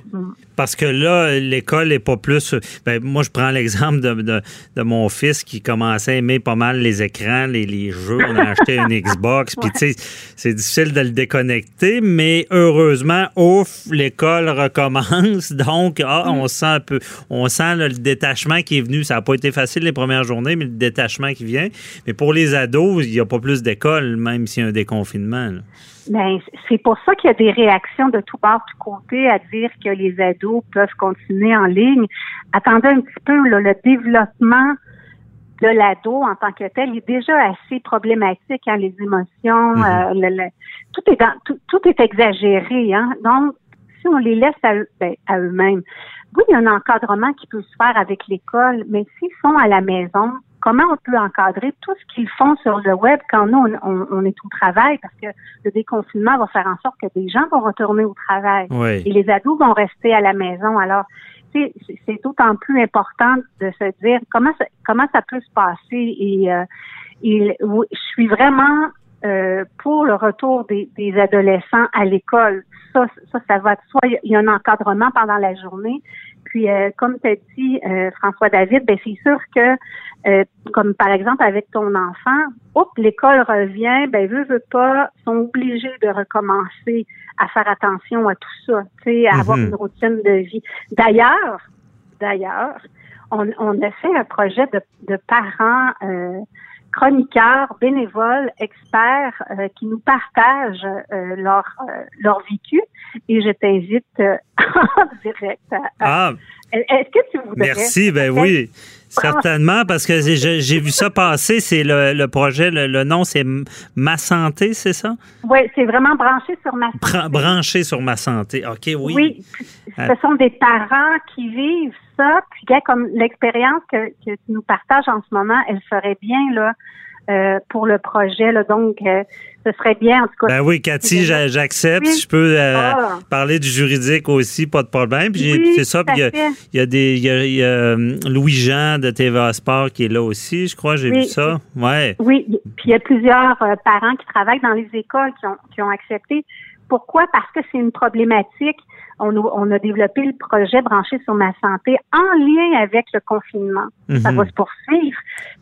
parce que là, l'école n'est pas plus. Ben, moi, je prends l'exemple de, de, de mon fils qui commençait à aimer pas mal les écrans, les, les jeux. On a acheté une Xbox, puis tu sais, c'est difficile de le déconnecter, mais heureusement, ouf, l'école recommence. Donc, ah, on sent un peu, on sent là, le détachement qui est venu. Ça n'a pas été facile les premières journées, mais le détachement qui vient. Mais pour les ados, il n'y a pas plus d'école, même s'il y a un déconfinement. là. Ben, c'est pour ça qu'il y a des réactions de tout bord, tout côté à dire que les ados peuvent continuer en ligne. Attendez un petit peu, là, le développement de l'ado en tant que tel est déjà assez problématique, hein, les émotions, Mhm. euh, le- le- tout est dans, tout, tout est exagéré, hein. Donc, si on les laisse à, eux, ben, à eux-mêmes, oui, il y a un encadrement qui peut se faire avec l'école, mais s'ils sont à la maison, comment on peut encadrer tout ce qu'ils font sur le web quand nous, on, on- on est au travail, parce que le déconfinement va faire en sorte que des gens vont retourner au travail Oui. et les ados vont rester à la maison. Alors, tu sais, c'est d'autant plus important de se dire comment ça, comment ça peut se passer. Et, euh, et je suis vraiment euh, pour le retour des, des adolescents à l'école. Ça, ça, ça va de soi. Il y a un encadrement pendant la journée. Puis, euh, comme tu as dit, euh, François David, ben c'est sûr que, euh, comme par exemple avec ton enfant, oups, l'école revient, ben veut, veut pas, sont obligés de recommencer à faire attention à tout ça, tu sais, à avoir Mhm. une routine de vie. D'ailleurs, d'ailleurs, on, on a fait un projet de, de parents euh, chroniqueurs, bénévoles, experts euh, qui nous partagent euh, leur euh, leur vécu et je t'invite euh, en direct. à- Ah, Est-ce que tu voudrais? Merci, ben oui. Certainement, parce que j'ai vu ça passer. C'est le, le projet, le, le nom, c'est Ma Santé, c'est ça? Oui, c'est vraiment branché sur ma Bran- branché sur Ma Santé. OK, oui. Oui, ce sont des parents qui vivent ça. Puis, comme l'expérience que, que tu nous partages en ce moment, elle ferait bien là euh, pour le projet. Là. Donc, euh, ce serait bien, en tout cas. Ben oui, Cathy, j'a- j'accepte. Oui. Je peux euh, Ah. parler du juridique aussi, pas de problème. Puis j'ai- Oui, c'est ça. Puis il y a- fait. il y, a des, il y a, il y a, euh, Louis-Jean de TVA Sport qui est là aussi, je crois. J'ai Oui. vu ça. Ouais. Oui, puis il y a plusieurs euh, parents qui travaillent dans les écoles qui ont, qui ont accepté. Pourquoi? Parce que c'est une problématique. On, a- on a développé le projet branché sur ma santé en lien avec le confinement. Ça Mhm. va se poursuivre.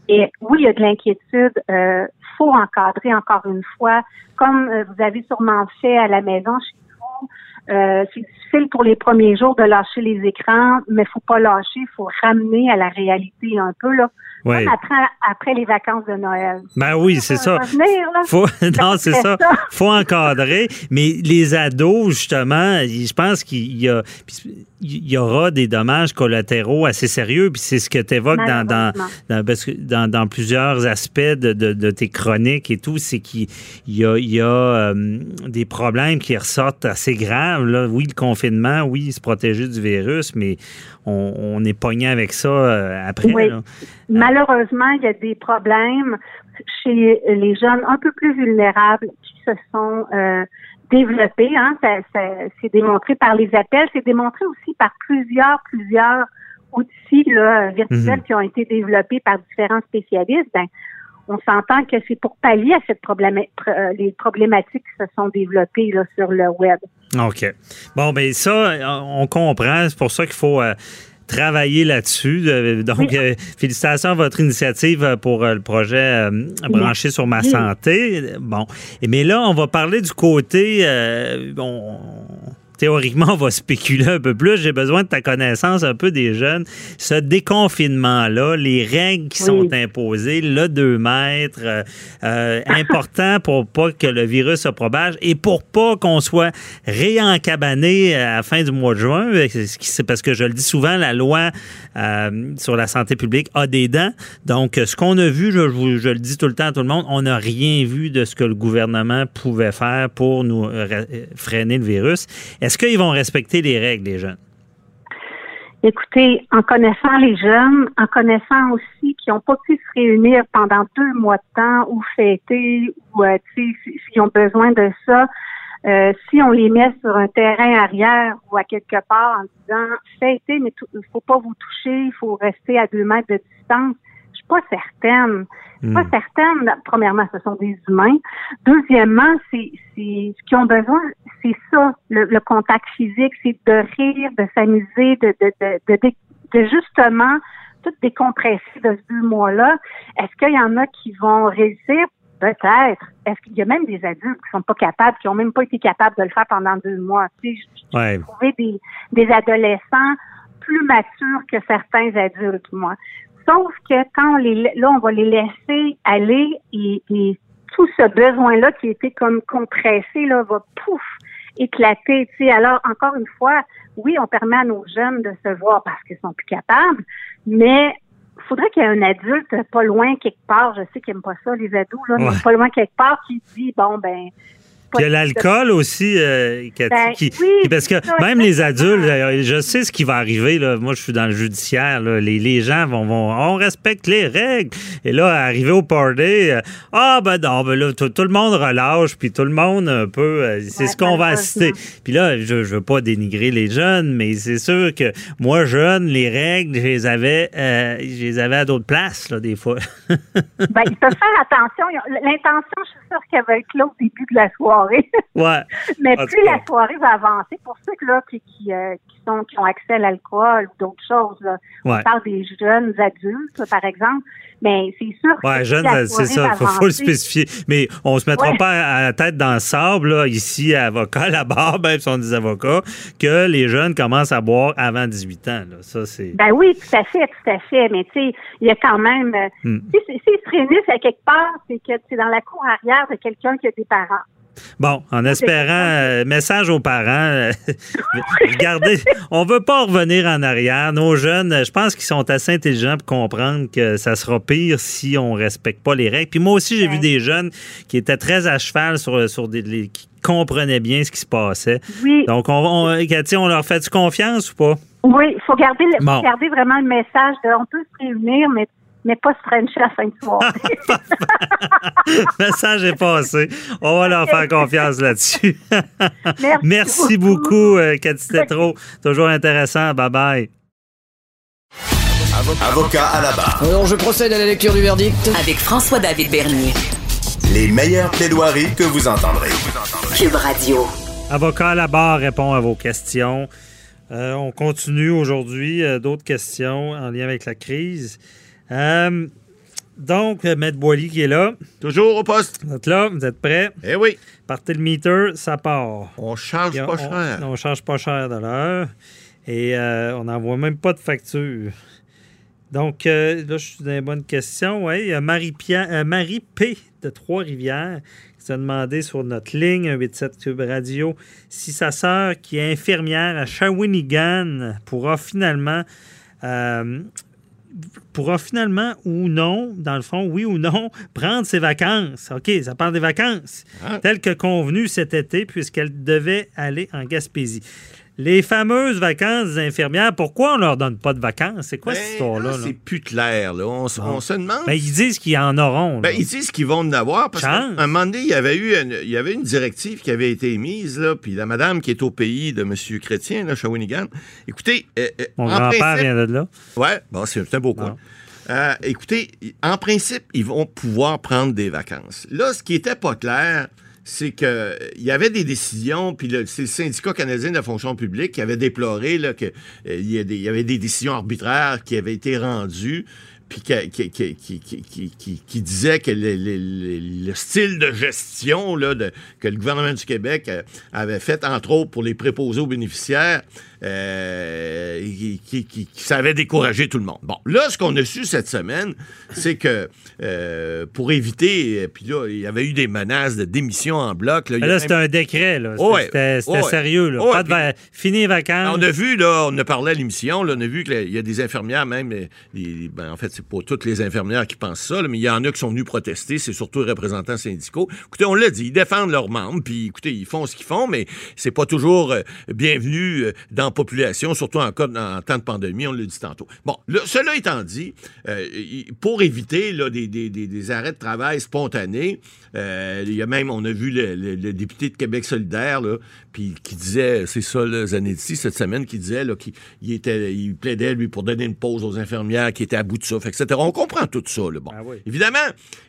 Et oui, il y a de l'inquiétude. Euh, faut encadrer encore une fois, comme euh, vous avez sûrement fait à la maison chez vous. Euh, c'est difficile pour les premiers jours de lâcher les écrans, mais faut pas lâcher, il faut ramener à la réalité un peu là. Ouais. Comme après, après les vacances de Noël. Ben oui, c'est ça. venir. Faut, non, c'est ça. ça. Faut encadrer. Mais les ados, justement, je pense qu'il y il aura des dommages collatéraux assez sérieux. Puis c'est ce que tu évoques dans, dans, Malheureusement. dans, parce que dans, dans plusieurs aspects de, de, de tes chroniques et tout, c'est qu'il y a, il y a euh, des problèmes qui ressortent assez graves. Là. Oui, le confinement, oui, se protéger du virus, mais on, on est pogné avec ça euh, après. Oui. là. Malheureusement, il y a des problèmes chez les jeunes un peu plus vulnérables qui se sont euh, développés. Hein. Ça, ça- c'est démontré par les appels, c'est démontré aussi par plusieurs, plusieurs outils là, virtuels Mhm. qui ont été développés par différents spécialistes. Ben, on s'entend que c'est pour pallier à cette problème, pr- euh, les problématiques qui se sont développées là, sur le web. OK. Bon, ben ça, on comprend. C'est pour ça qu'il faut euh, travailler là-dessus. Euh, Donc, Oui. euh, félicitations à votre initiative euh, pour euh, le projet euh, branché sur ma santé. Bon. Et, mais là, on va parler du côté. euh, on- Théoriquement, on va spéculer un peu plus. J'ai besoin de ta connaissance un peu des jeunes. Ce déconfinement-là, les règles qui Oui. sont imposées, le 2 mètres, euh, euh, important pour pas que le virus se propage et pour pas qu'on soit réencabané à la fin du mois de juin. Euh, C'est parce que je le dis souvent, la loi euh, sur la santé publique a des dents. Donc, ce qu'on a vu, je, je le dis tout le temps à tout le monde, on n'a rien vu de ce que le gouvernement pouvait faire pour nous freiner le virus. Est-ce qu'ils vont respecter les règles, les jeunes? Écoutez, en connaissant les jeunes, en connaissant aussi qu'ils n'ont pas pu se réunir pendant deux mois de temps ou fêter, ou euh, s'ils ont besoin de ça, euh, si on les met sur un terrain arrière ou à quelque part en disant fêtez, mais il faut pas vous toucher, il faut rester à deux mètres de distance, pas certaine. Suis pas certaine. Premièrement, ce sont des humains. Deuxièmement, c'est ce qu'ils ont besoin, c'est ça, le, le contact physique, c'est de rire, de s'amuser, de, de, de, de, de- justement tout décompresser de ce deux mois-là. Est-ce qu'il y en a qui vont réussir? Peut-être. Est-ce qu'il y a même des adultes qui sont pas capables, qui ont même pas été capables de le faire pendant deux mois? Tu sais, je- Ouais. des, des adolescents plus matures que certains adultes, moi. Sauf que quand on les, là, on va les laisser aller et, et tout ce besoin-là qui était comme compressé, là, va pouf, éclater. Alors, encore une fois, oui, on permet à nos jeunes de se voir parce qu'ils sont plus capables, mais il faudrait qu'il y ait un adulte pas loin quelque part, je sais qu'ils n'aiment pas ça, les ados, là, Ouais. pas loin quelque part qui dit, bon, ben, il y a l'alcool aussi, euh, Cathy, Ben, qui- oui, parce que même les adultes, euh, je sais ce qui va arriver. Là. Moi, je suis dans le judiciaire. là. Les, les gens vont, vont, on respecte les règles. Et là, arrivé au party, euh, ah ben non, ben là, tout, tout le monde relâche, puis tout le monde un peu, euh, c'est Ouais, ce qu'on va malheureusement. Puis là, je, je veux pas dénigrer les jeunes, mais c'est sûr que moi, jeune, les règles, je les avais, euh, je les avais à d'autres places, là, des fois. Ben, il faut faire attention. L'intention, je suis sûre qu'elle va être là au début de la soirée. ouais. Mais En plus la soirée va avancer, pour ceux que, là, qui, qui, euh, qui sont, qui ont accès à l'alcool ou d'autres choses, là, Ouais. on parle des jeunes adultes, par exemple, mais c'est sûr que Ouais, plus jeune, la c'est ça. Faut, faut le spécifier. Mais on se mettra Ouais. pas à la tête dans le sable, là, ici, à avocat, barre, même si on des avocats, que les jeunes commencent à boire avant 18 ans. Là. Ça, c'est. Ben oui, tout à fait, tout à fait. Mais tu sais, il y a quand même. euh, Hmm. se réunissent à quelque part, c'est que c'est dans la cour arrière de quelqu'un qui a des parents. Bon, en espérant, euh, message aux parents, euh, regardez, on veut pas revenir en arrière. Nos jeunes, je pense qu'ils sont assez intelligents pour comprendre que ça sera pire si on respecte pas les règles. Puis moi aussi, j'ai vu des jeunes qui étaient très à cheval sur, sur des, les- qui comprenaient bien ce qui se passait. Oui. Donc, on, on, Cathy, on leur fait-tu confiance ou pas? Oui, il faut garder, le- Bon. faut garder vraiment le message de on peut se réunir, mais mais pas se frencher à la fin de soirée. Le message est passé. On va leur faire confiance là-dessus. Merci, Merci beaucoup, euh, Cathy Tétrault. Toujours intéressant. Bye-bye. Avocat à la barre. Alors, je procède à la lecture du verdict. Avec François-David Bernier. Les meilleures plaidoiries que vous entendrez. Cube Radio. Avocat à la barre répond à vos questions. Euh, on continue aujourd'hui. euh, D'autres questions en lien avec la crise. Euh, donc, euh, Maître Boily qui est là. Toujours au poste. Vous êtes là, vous êtes prêts? Eh oui, Partez le meter, ça part. on charge Puis pas on, cher. On, charge pas cher de l'heure. Et euh, on n'envoie même pas de facture. Donc, euh, là, je suis dans les bonnes questions. Oui, il y a Marie, Pierre- euh, Marie P. de Trois-Rivières qui s'est demandé sur notre ligne 187 Cube Radio si sa sœur, qui est infirmière à Shawinigan, pourra finalement. euh, pourra finalement ou non, dans le fond, oui ou non, prendre ses vacances. OK, ça parle des vacances, Ah. telles que convenu cet été, puisqu'elle devait aller en Gaspésie. Les fameuses vacances des infirmières, pourquoi on leur donne pas de vacances? C'est quoi Ben, cette histoire-là? là, là? C'est plus clair. Là. On, on se demande. Ben, ils disent qu'ils en auront. Ben, ils disent qu'ils vont en avoir parce qu'à un moment donné, il y avait eu une, il y avait une directive qui avait été émise, là, puis la madame qui est au pays de M. Chrétien, là, Shawinigan. Écoutez, euh, euh, Mon grand-père vient de là. Ouais, bon, c'est un beau coin. Euh, écoutez, en principe, ils vont pouvoir prendre des vacances. Là, ce qui était pas clair, c'est que euh, il y avait des décisions, puis c'est le syndicat canadien de la fonction publique qui avait déploré que euh, y, y avait des décisions arbitraires qui avaient été rendues puis qui, disait que le, le- le- le style de gestion là, de, que le gouvernement du Québec euh, avait fait, entre autres pour les préposés aux bénéficiaires, euh, qui, qui, qui- qui- ça avait découragé tout le monde. Bon, là, ce qu'on a su cette semaine, c'est que euh, pour éviter, euh, puis là, il y avait eu des menaces de démission en bloc. Là, là, même- c'était un décret. là. C'était sérieux. Là. Pas de va- Fini vacances. on a vu, là, on a parlé à l'émission, là, on a vu qu'il y a des infirmières, même, les- ben, en fait, c'est pas toutes les infirmières qui pensent ça, mais il y en a qui sont venus protester, c'est surtout les représentants syndicaux. Écoutez, on l'a dit, ils défendent leurs membres, puis écoutez, ils font ce qu'ils font, mais c'est pas toujours euh, bienvenu euh, dans la population, surtout en, cas, en temps de pandémie, on l'a dit tantôt. Bon, cela étant dit, euh, pour éviter là, des, des- des- arrêts de travail spontanés, il y a même, on a vu le, député de Québec solidaire, là, puis qui disait, c'est ça, là, Zanetti, cette semaine, qui disait qu'il il était, il plaidait, lui, pour donner une pause aux infirmières qui étaient à bout de souffle, etc. On comprend tout ça. Là. Bon. Ah oui. Évidemment,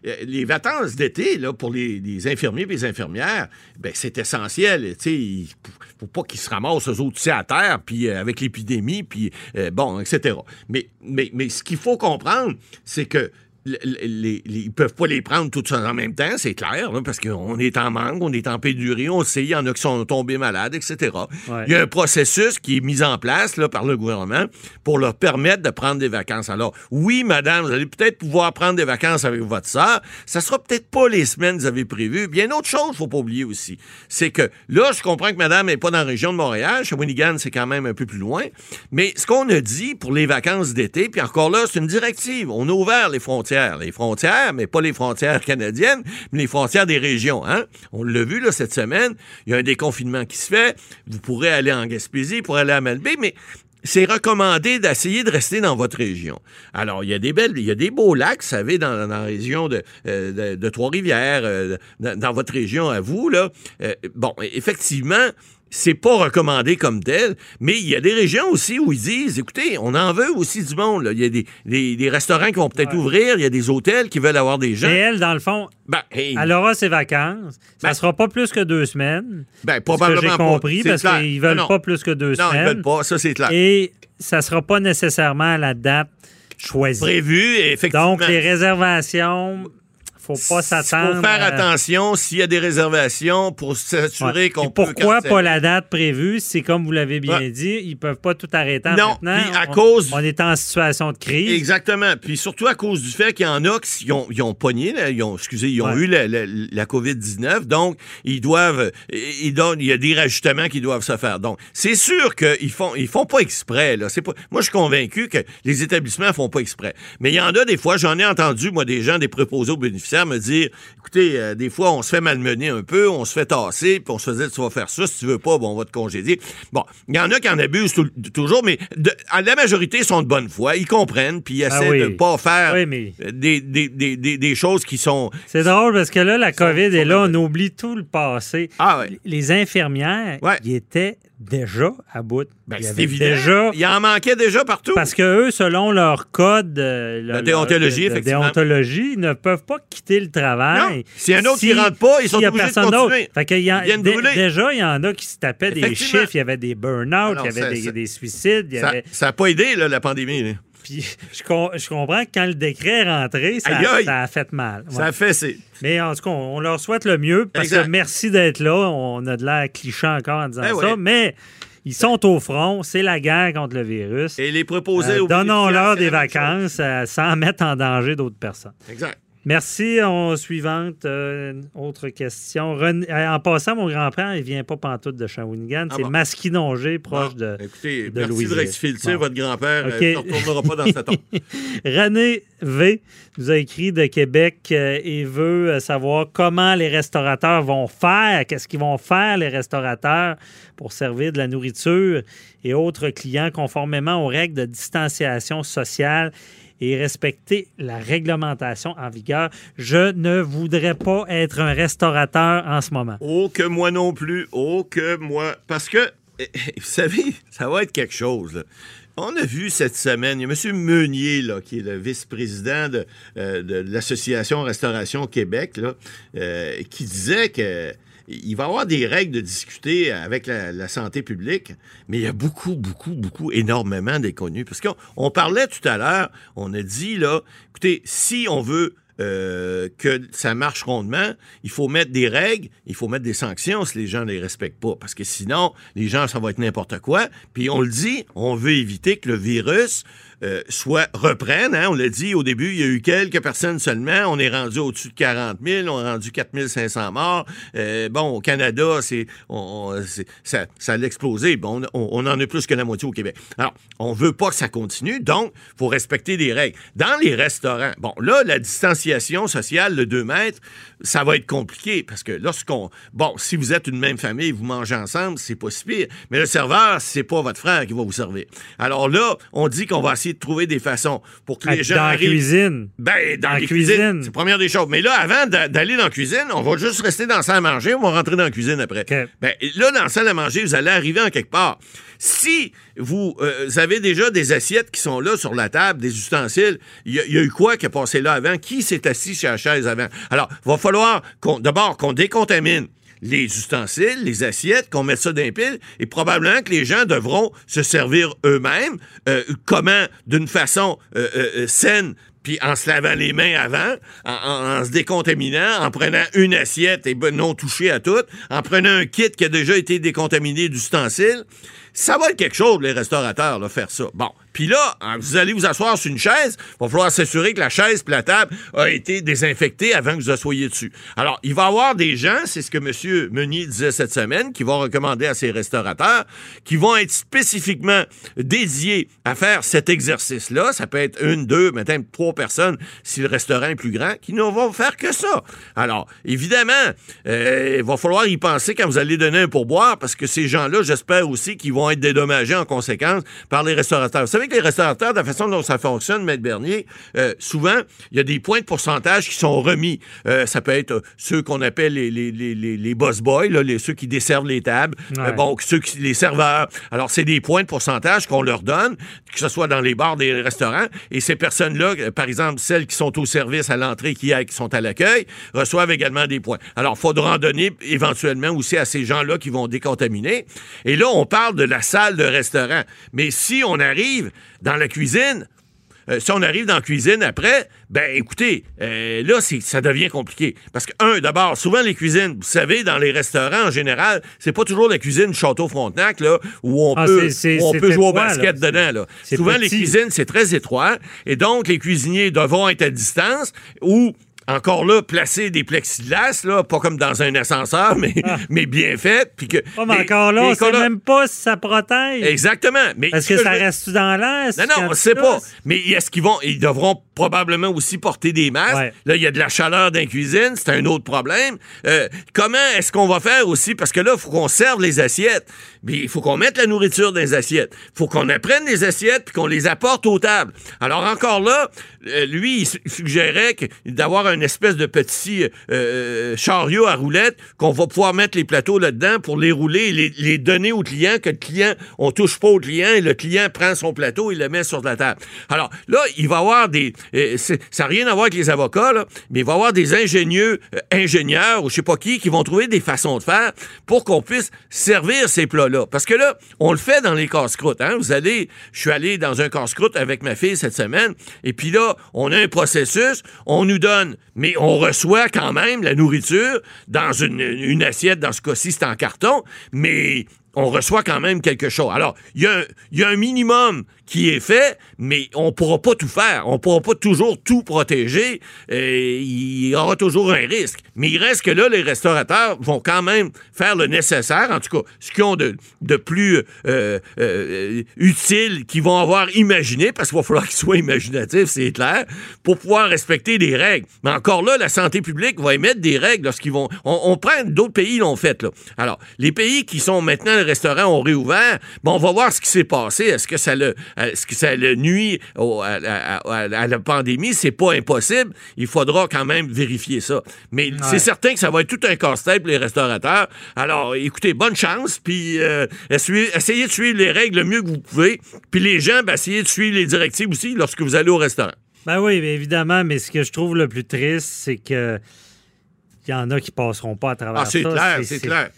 euh, les vacances d'été, là, pour les, les infirmiers et les infirmières, ben, c'est essentiel. Il faut pas qu'ils se ramassent, eux autres, à terre, puis euh, avec l'épidémie, puis euh, bon, etc. Mais, mais, mais ce qu'il faut comprendre, c'est que les- les- ils peuvent pas les prendre toutes en même temps, c'est clair, parce qu'on est en manque, on est en pénurie, on sait, il y en a qui sont tombés malades, etc. Ouais. Il y a un processus qui est mis en place là, par le gouvernement pour leur permettre de prendre des vacances. Alors, oui, madame, vous allez peut-être pouvoir prendre des vacances avec votre sœur. Ça sera peut-être pas les semaines que vous avez prévues. Bien, une autre chose, faut pas oublier aussi, c'est que là, je comprends que madame n'est pas dans la région de Montréal. Shawinigan, c'est quand même un peu plus loin. Mais ce qu'on a dit pour les vacances d'été, puis encore là, c'est une directive. On a ouvert les frontières. Les frontières, mais pas les frontières canadiennes, mais les frontières des régions. Hein? On l'a vu cette semaine. Il y a un déconfinement qui se fait. Vous pourrez aller en Gaspésie, pourrez aller à Malbaie, mais c'est recommandé d'essayer de rester dans votre région. Alors, il y a des belles, il y a des beaux lacs, vous savez, dans, la région de, euh, Trois-Rivières, euh, dans, dans votre région à vous, là. Euh, bon, effectivement, c'est pas recommandé comme tel, mais il y a des régions aussi où ils disent, écoutez, on en veut aussi du monde. là. Il y a des, des- des restaurants qui vont peut-être ouvrir, il y a des hôtels qui veulent avoir des gens. Et elle, dans le fond, Ben, hey, elle aura ses vacances. Ça Ben- sera pas plus que deux semaines. ben, ce que probablement j'ai pas. compris, C'est parce qu'ils veulent Non, pas plus que deux Non, ils semaines. veulent pas, ça c'est clair. Et ça sera pas nécessairement la date choisie. Prévu, et effectivement. Donc, les réservations, faut pas Il s'attendre. faut faire à- attention s'il y a des réservations pour s'assurer Ouais. qu'on peut Pourquoi pas la date prévue? C'est comme vous l'avez bien Ouais. dit, ils peuvent pas tout arrêter Non, maintenant. puis à on, cause- On est en situation de crise. Exactement. Puis surtout à cause du fait qu'il y en a qui ils ont, ils ont pogné, là, ils ont, excusez, ils ont Ouais. eu la, la- la COVID-19, donc ils doivent, ils donnent, il y a des rajustements qui doivent se faire. Donc, c'est sûr qu'ils font, ils font pas exprès, là. Pas, moi, je suis convaincu que les établissements font pas exprès. Mais il y en a des fois, j'en ai entendu, moi, des gens, des préposés aux bénéficiaires terme, dire écoutez, euh, des fois, on se fait malmener un peu, on se fait tasser, puis on se faisait tu vas faire ça, si tu veux pas, bon, on va te congédier. Bon, il y en a qui en abusent tout- toujours, mais de- à la majorité sont de bonne foi, ils comprennent, puis ils essaient Ah oui. de pas faire Oui, mais- euh, des, des, des, des, des choses qui sont. C'est drôle parce que là, la COVID sont est là, on oublie tout le passé. Ah ouais. Les infirmières, Ouais. ils étaient déjà à bout. Ben, Il y c'est avait évident. Déjà, Il en manquait déjà partout. parce que eux, selon leur code euh, leur- déontologie, leur- de effectivement. déontologie, ils ne peuvent pas quitter le travail. Non. S'il y a un autre qui rentre pas, ils sont obligés de personne continuer. Fait que il y a- Ils déjà, il y en a qui se tapaient des chiffres. Il y avait des burn-out, Alors, il y avait ça- des, ça- des suicides. Il y Ça avait... n'a pas aidé, là, la pandémie. là. Puis je, com- je comprends que quand le décret est rentré, ça, Aïe, aïe. ça a fait mal. Ouais. Ça a fait, c'est. Mais en tout cas, on leur souhaite le mieux parce Exact. que merci d'être là. On a de l'air cliché encore en disant Ben ça, ouais. mais ils sont au front. C'est la guerre contre le virus. Et les proposer Euh, Donnons-leur des vacances euh, sans mettre en danger d'autres personnes. Exact. Merci. On, suivante, euh, autre question. René- euh, en passant, mon grand-père, il vient pas pantoute de Shawinigan. Ah c'est bon? Masquinongé, proche Bon, de... Écoutez, de merci de rectifier le tir. Bon. Votre grand-père euh, ne retournera pas dans sa tombe. René V nous a écrit de Québec euh, et veut savoir comment les restaurateurs vont faire, qu'est-ce qu'ils vont faire les restaurateurs pour servir de la nourriture et autres clients conformément aux règles de distanciation sociale et respecter la réglementation en vigueur. Je ne voudrais pas être un restaurateur en ce moment. Oh, que moi non plus. Oh, que moi. Parce que, eh, eh, vous savez, ça va être quelque chose. On a vu cette semaine, il y a M. Meunier, qui est le vice-président de, euh, l'Association Restauration Québec, euh, qui disait que il va y avoir des règles de discuter avec la, santé publique, mais il y a beaucoup, beaucoup, beaucoup, énormément d'inconnus. Parce qu'on on parlait tout à l'heure, on a dit, là, écoutez, si on veut euh, que ça marche rondement, il faut mettre des règles, il faut mettre des sanctions si les gens ne les respectent pas. Parce que sinon, les gens, ça va être n'importe quoi. Puis on le dit, on veut éviter que le virus euh, soit reprenne. hein. On l'a dit au début, il y a eu quelques personnes seulement. On est rendu au-dessus de 40 000. On est rendu 4 500 morts. Euh, bon, au Canada, c'est, ça, a explosé. Bon, on, en a plus que la moitié au Québec. Alors, on veut pas que ça continue, donc faut respecter des règles. Dans les restaurants, bon, là, la distanciation sociale, le 2 mètres, ça va être compliqué parce que lorsqu'on... Bon, si vous êtes une même famille, vous mangez ensemble, c'est pas si pire. Mais le serveur, c'est pas votre frère qui va vous servir. Alors là, on dit qu'on va essayer de trouver des façons pour que les gens Dans la arrivent... cuisine. Ben, dans les cuisine. C'est la première des choses. Mais là, avant d'a- d'aller dans la cuisine, on va juste rester dans la salle à manger, on va rentrer dans la cuisine après. OK. Ben, là, dans la salle à manger, vous allez arriver en quelque part. Si vous, euh, vous avez déjà des assiettes qui sont là sur la table, des ustensiles, il y, a- il y a eu quoi qui a passé là avant? Qui s'est assis sur la chaise avant? Alors, il va falloir qu'on, d'abord qu'on décontamine les ustensiles, les assiettes, qu'on mette ça dans les piles, et probablement que les gens devront se servir eux-mêmes. Euh, comment? D'une façon euh, euh, saine, puis en se lavant les mains avant, en se décontaminant, en prenant une assiette et ben, non touchée à toutes, en prenant un kit qui a déjà été décontaminé d'ustensiles. Ça va être quelque chose, les restaurateurs, là, faire ça. Bon. Puis là, hein, vous allez vous asseoir sur une chaise, il va falloir s'assurer que la chaise et la table a été désinfectée avant que vous assoyiez dessus. Alors, il va y avoir des gens, c'est ce que M. Meunier disait cette semaine, qui vont recommander à ces restaurateurs, qui vont être spécifiquement dédiés à faire cet exercice-là. Ça peut être une, deux, même trois personnes si le restaurant est plus grand, qui ne vont faire que ça. Alors, évidemment, euh, il va falloir y penser quand vous allez donner un pourboire, parce que ces gens-là, j'espère aussi qu'ils vont être dédommagés en conséquence par les restaurateurs. Savez que les restaurateurs, de la façon dont ça fonctionne, Maître Bernier, euh, souvent, il y a des points de pourcentage qui sont remis. Euh, ça peut être euh, ceux qu'on appelle les, les, les, les, les boss boys, là, les, ceux qui desservent les tables. Ouais. Euh, bon, ceux qui, les serveurs. Alors, c'est des points de pourcentage qu'on leur donne, que ce soit dans les bars des restaurants. Et ces personnes-là, par exemple, celles qui sont au service à l'entrée, qui, qui sont à l'accueil, reçoivent également des points. Alors, il faudra en donner éventuellement aussi à ces gens-là qui vont décontaminer. Et là, on parle de la salle de restaurant. Mais si on arrive dans la cuisine, euh, si on arrive dans la cuisine après, ben écoutez, euh, là, ça devient compliqué. Parce que, un, d'abord, souvent les cuisines, vous savez, dans les restaurants en général, c'est pas toujours la cuisine Château Frontenac, là, où on Ah, peut, où on peut jouer au basket là. dedans. Là. Souvent, les cuisines, c'est très étroit. Et donc, les cuisiniers devront être à distance ou encore là, placer des plexiglas, là, pas comme dans un ascenseur, mais, mais bien fait. Puis que, Oh, mais encore là, on sait même pas si ça protège. Exactement. Mais Est-ce ce que ça je reste dans l'air? non, non, on ne sait pas. Mais est-ce qu'ils vont. Ils devront probablement aussi porter des masques? Ouais. Là, il y a de la chaleur dans la cuisine, c'est un autre problème. Euh, comment est-ce qu'on va faire aussi? Parce que là, il faut qu'on serve les assiettes. Mais il faut qu'on mette la nourriture dans les assiettes. Il faut qu'on apprenne les assiettes puis qu'on les apporte aux tables. Alors, encore là, euh, lui, il su- suggérait d'avoir espèce de petit euh, chariot à roulettes qu'on va pouvoir mettre les plateaux là-dedans pour les rouler et les, donner au client, que le client, on touche pas au client et le client prend son plateau et le met sur la table. Alors là, il va y avoir des... euh, ça n'a rien à voir avec les avocats, là, mais il va y avoir des ingénieux, euh, ingénieurs ou je sais pas qui, qui vont trouver des façons de faire pour qu'on puisse servir ces plats-là. Parce que là, on le fait dans les casse-croûtes. Hein? Vous allez... Je suis allé dans un casse-croûte avec ma fille cette semaine et puis là, on a un processus, on nous donne, mais on reçoit quand même la nourriture dans une, assiette, dans ce cas-ci, c'est en carton, mais on reçoit quand même quelque chose. Alors, il y a un minimum qui est fait, mais on pourra pas tout faire. On pourra pas toujours tout protéger. Il y aura toujours un risque. Mais il reste que là, les restaurateurs vont quand même faire le nécessaire, en tout cas, ce qu'ils ont de, de plus euh, euh, utile, qu'ils vont avoir imaginé, parce qu'il va falloir qu'ils soient imaginatifs, c'est clair, pour pouvoir respecter des règles. Mais encore là, la santé publique va émettre des règles lorsqu'ils vont... On, on prend d'autres pays l'ont fait, là. Alors, les pays qui sont maintenant, les restaurants ont réouvert, bon, on va voir ce qui s'est passé. Est-ce que ça le, est-ce que ça le nuit au- à, à- à- à la pandémie? C'est pas impossible. Il faudra quand même vérifier ça. Mais c'est certain que ça va être tout un casse-tête pour les restaurateurs. Alors, écoutez, bonne chance, puis euh, essayez, de suivre les règles le mieux que vous pouvez. Puis les gens, ben, essayez de suivre les directives aussi lorsque vous allez au restaurant. Ben oui, évidemment, mais ce que je trouve le plus triste, c'est que il y en a qui passeront pas à travers Ah, c'est ça. clair, c'est clair.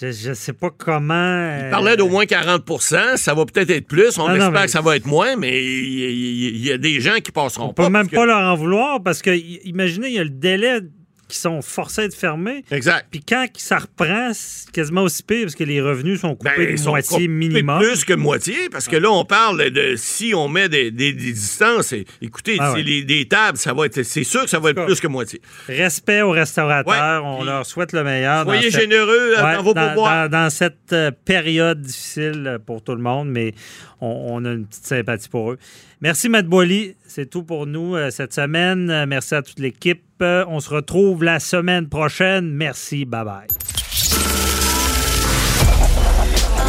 Je, sais pas comment. Il euh, parlait d'au moins 40% ça va peut-être être plus. On Non, non, espère mais- que ça va être moins, mais il y, a des gens qui passeront On peut pas. même que- pas leur en vouloir parce que, imaginez, il y a le délai qui sont forcés de fermer. Exact. Puis quand ça reprend, c'est quasiment aussi pire parce que les revenus sont coupés Ben, de sont moitié coupés minimum. Plus que moitié, parce que là, on parle de si on met des, des- des distances. et- écoutez, Ah ouais. les- des tables, ça va être. C'est sûr que ça va être plus que moitié. Respect aux restaurateurs, Ouais, on leur souhaite le meilleur. Soyez cette- généreux Ouais, dans vos dans, pourboires. dans- dans cette euh, période difficile euh, pour tout le monde, mais on, on a une petite sympathie pour eux. Merci, Matt Boily. C'est tout pour nous euh, cette semaine. Euh, Merci à toute l'équipe. Euh, On se retrouve la semaine prochaine. Merci. Bye-bye.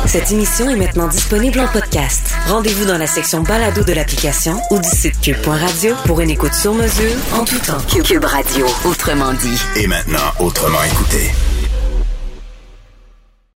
Cette émission est maintenant disponible en podcast. Rendez-vous dans la section balado de l'application ou du site cube.radio pour une écoute sur mesure en tout temps. Cube Radio, autrement dit. Et maintenant, autrement écouté.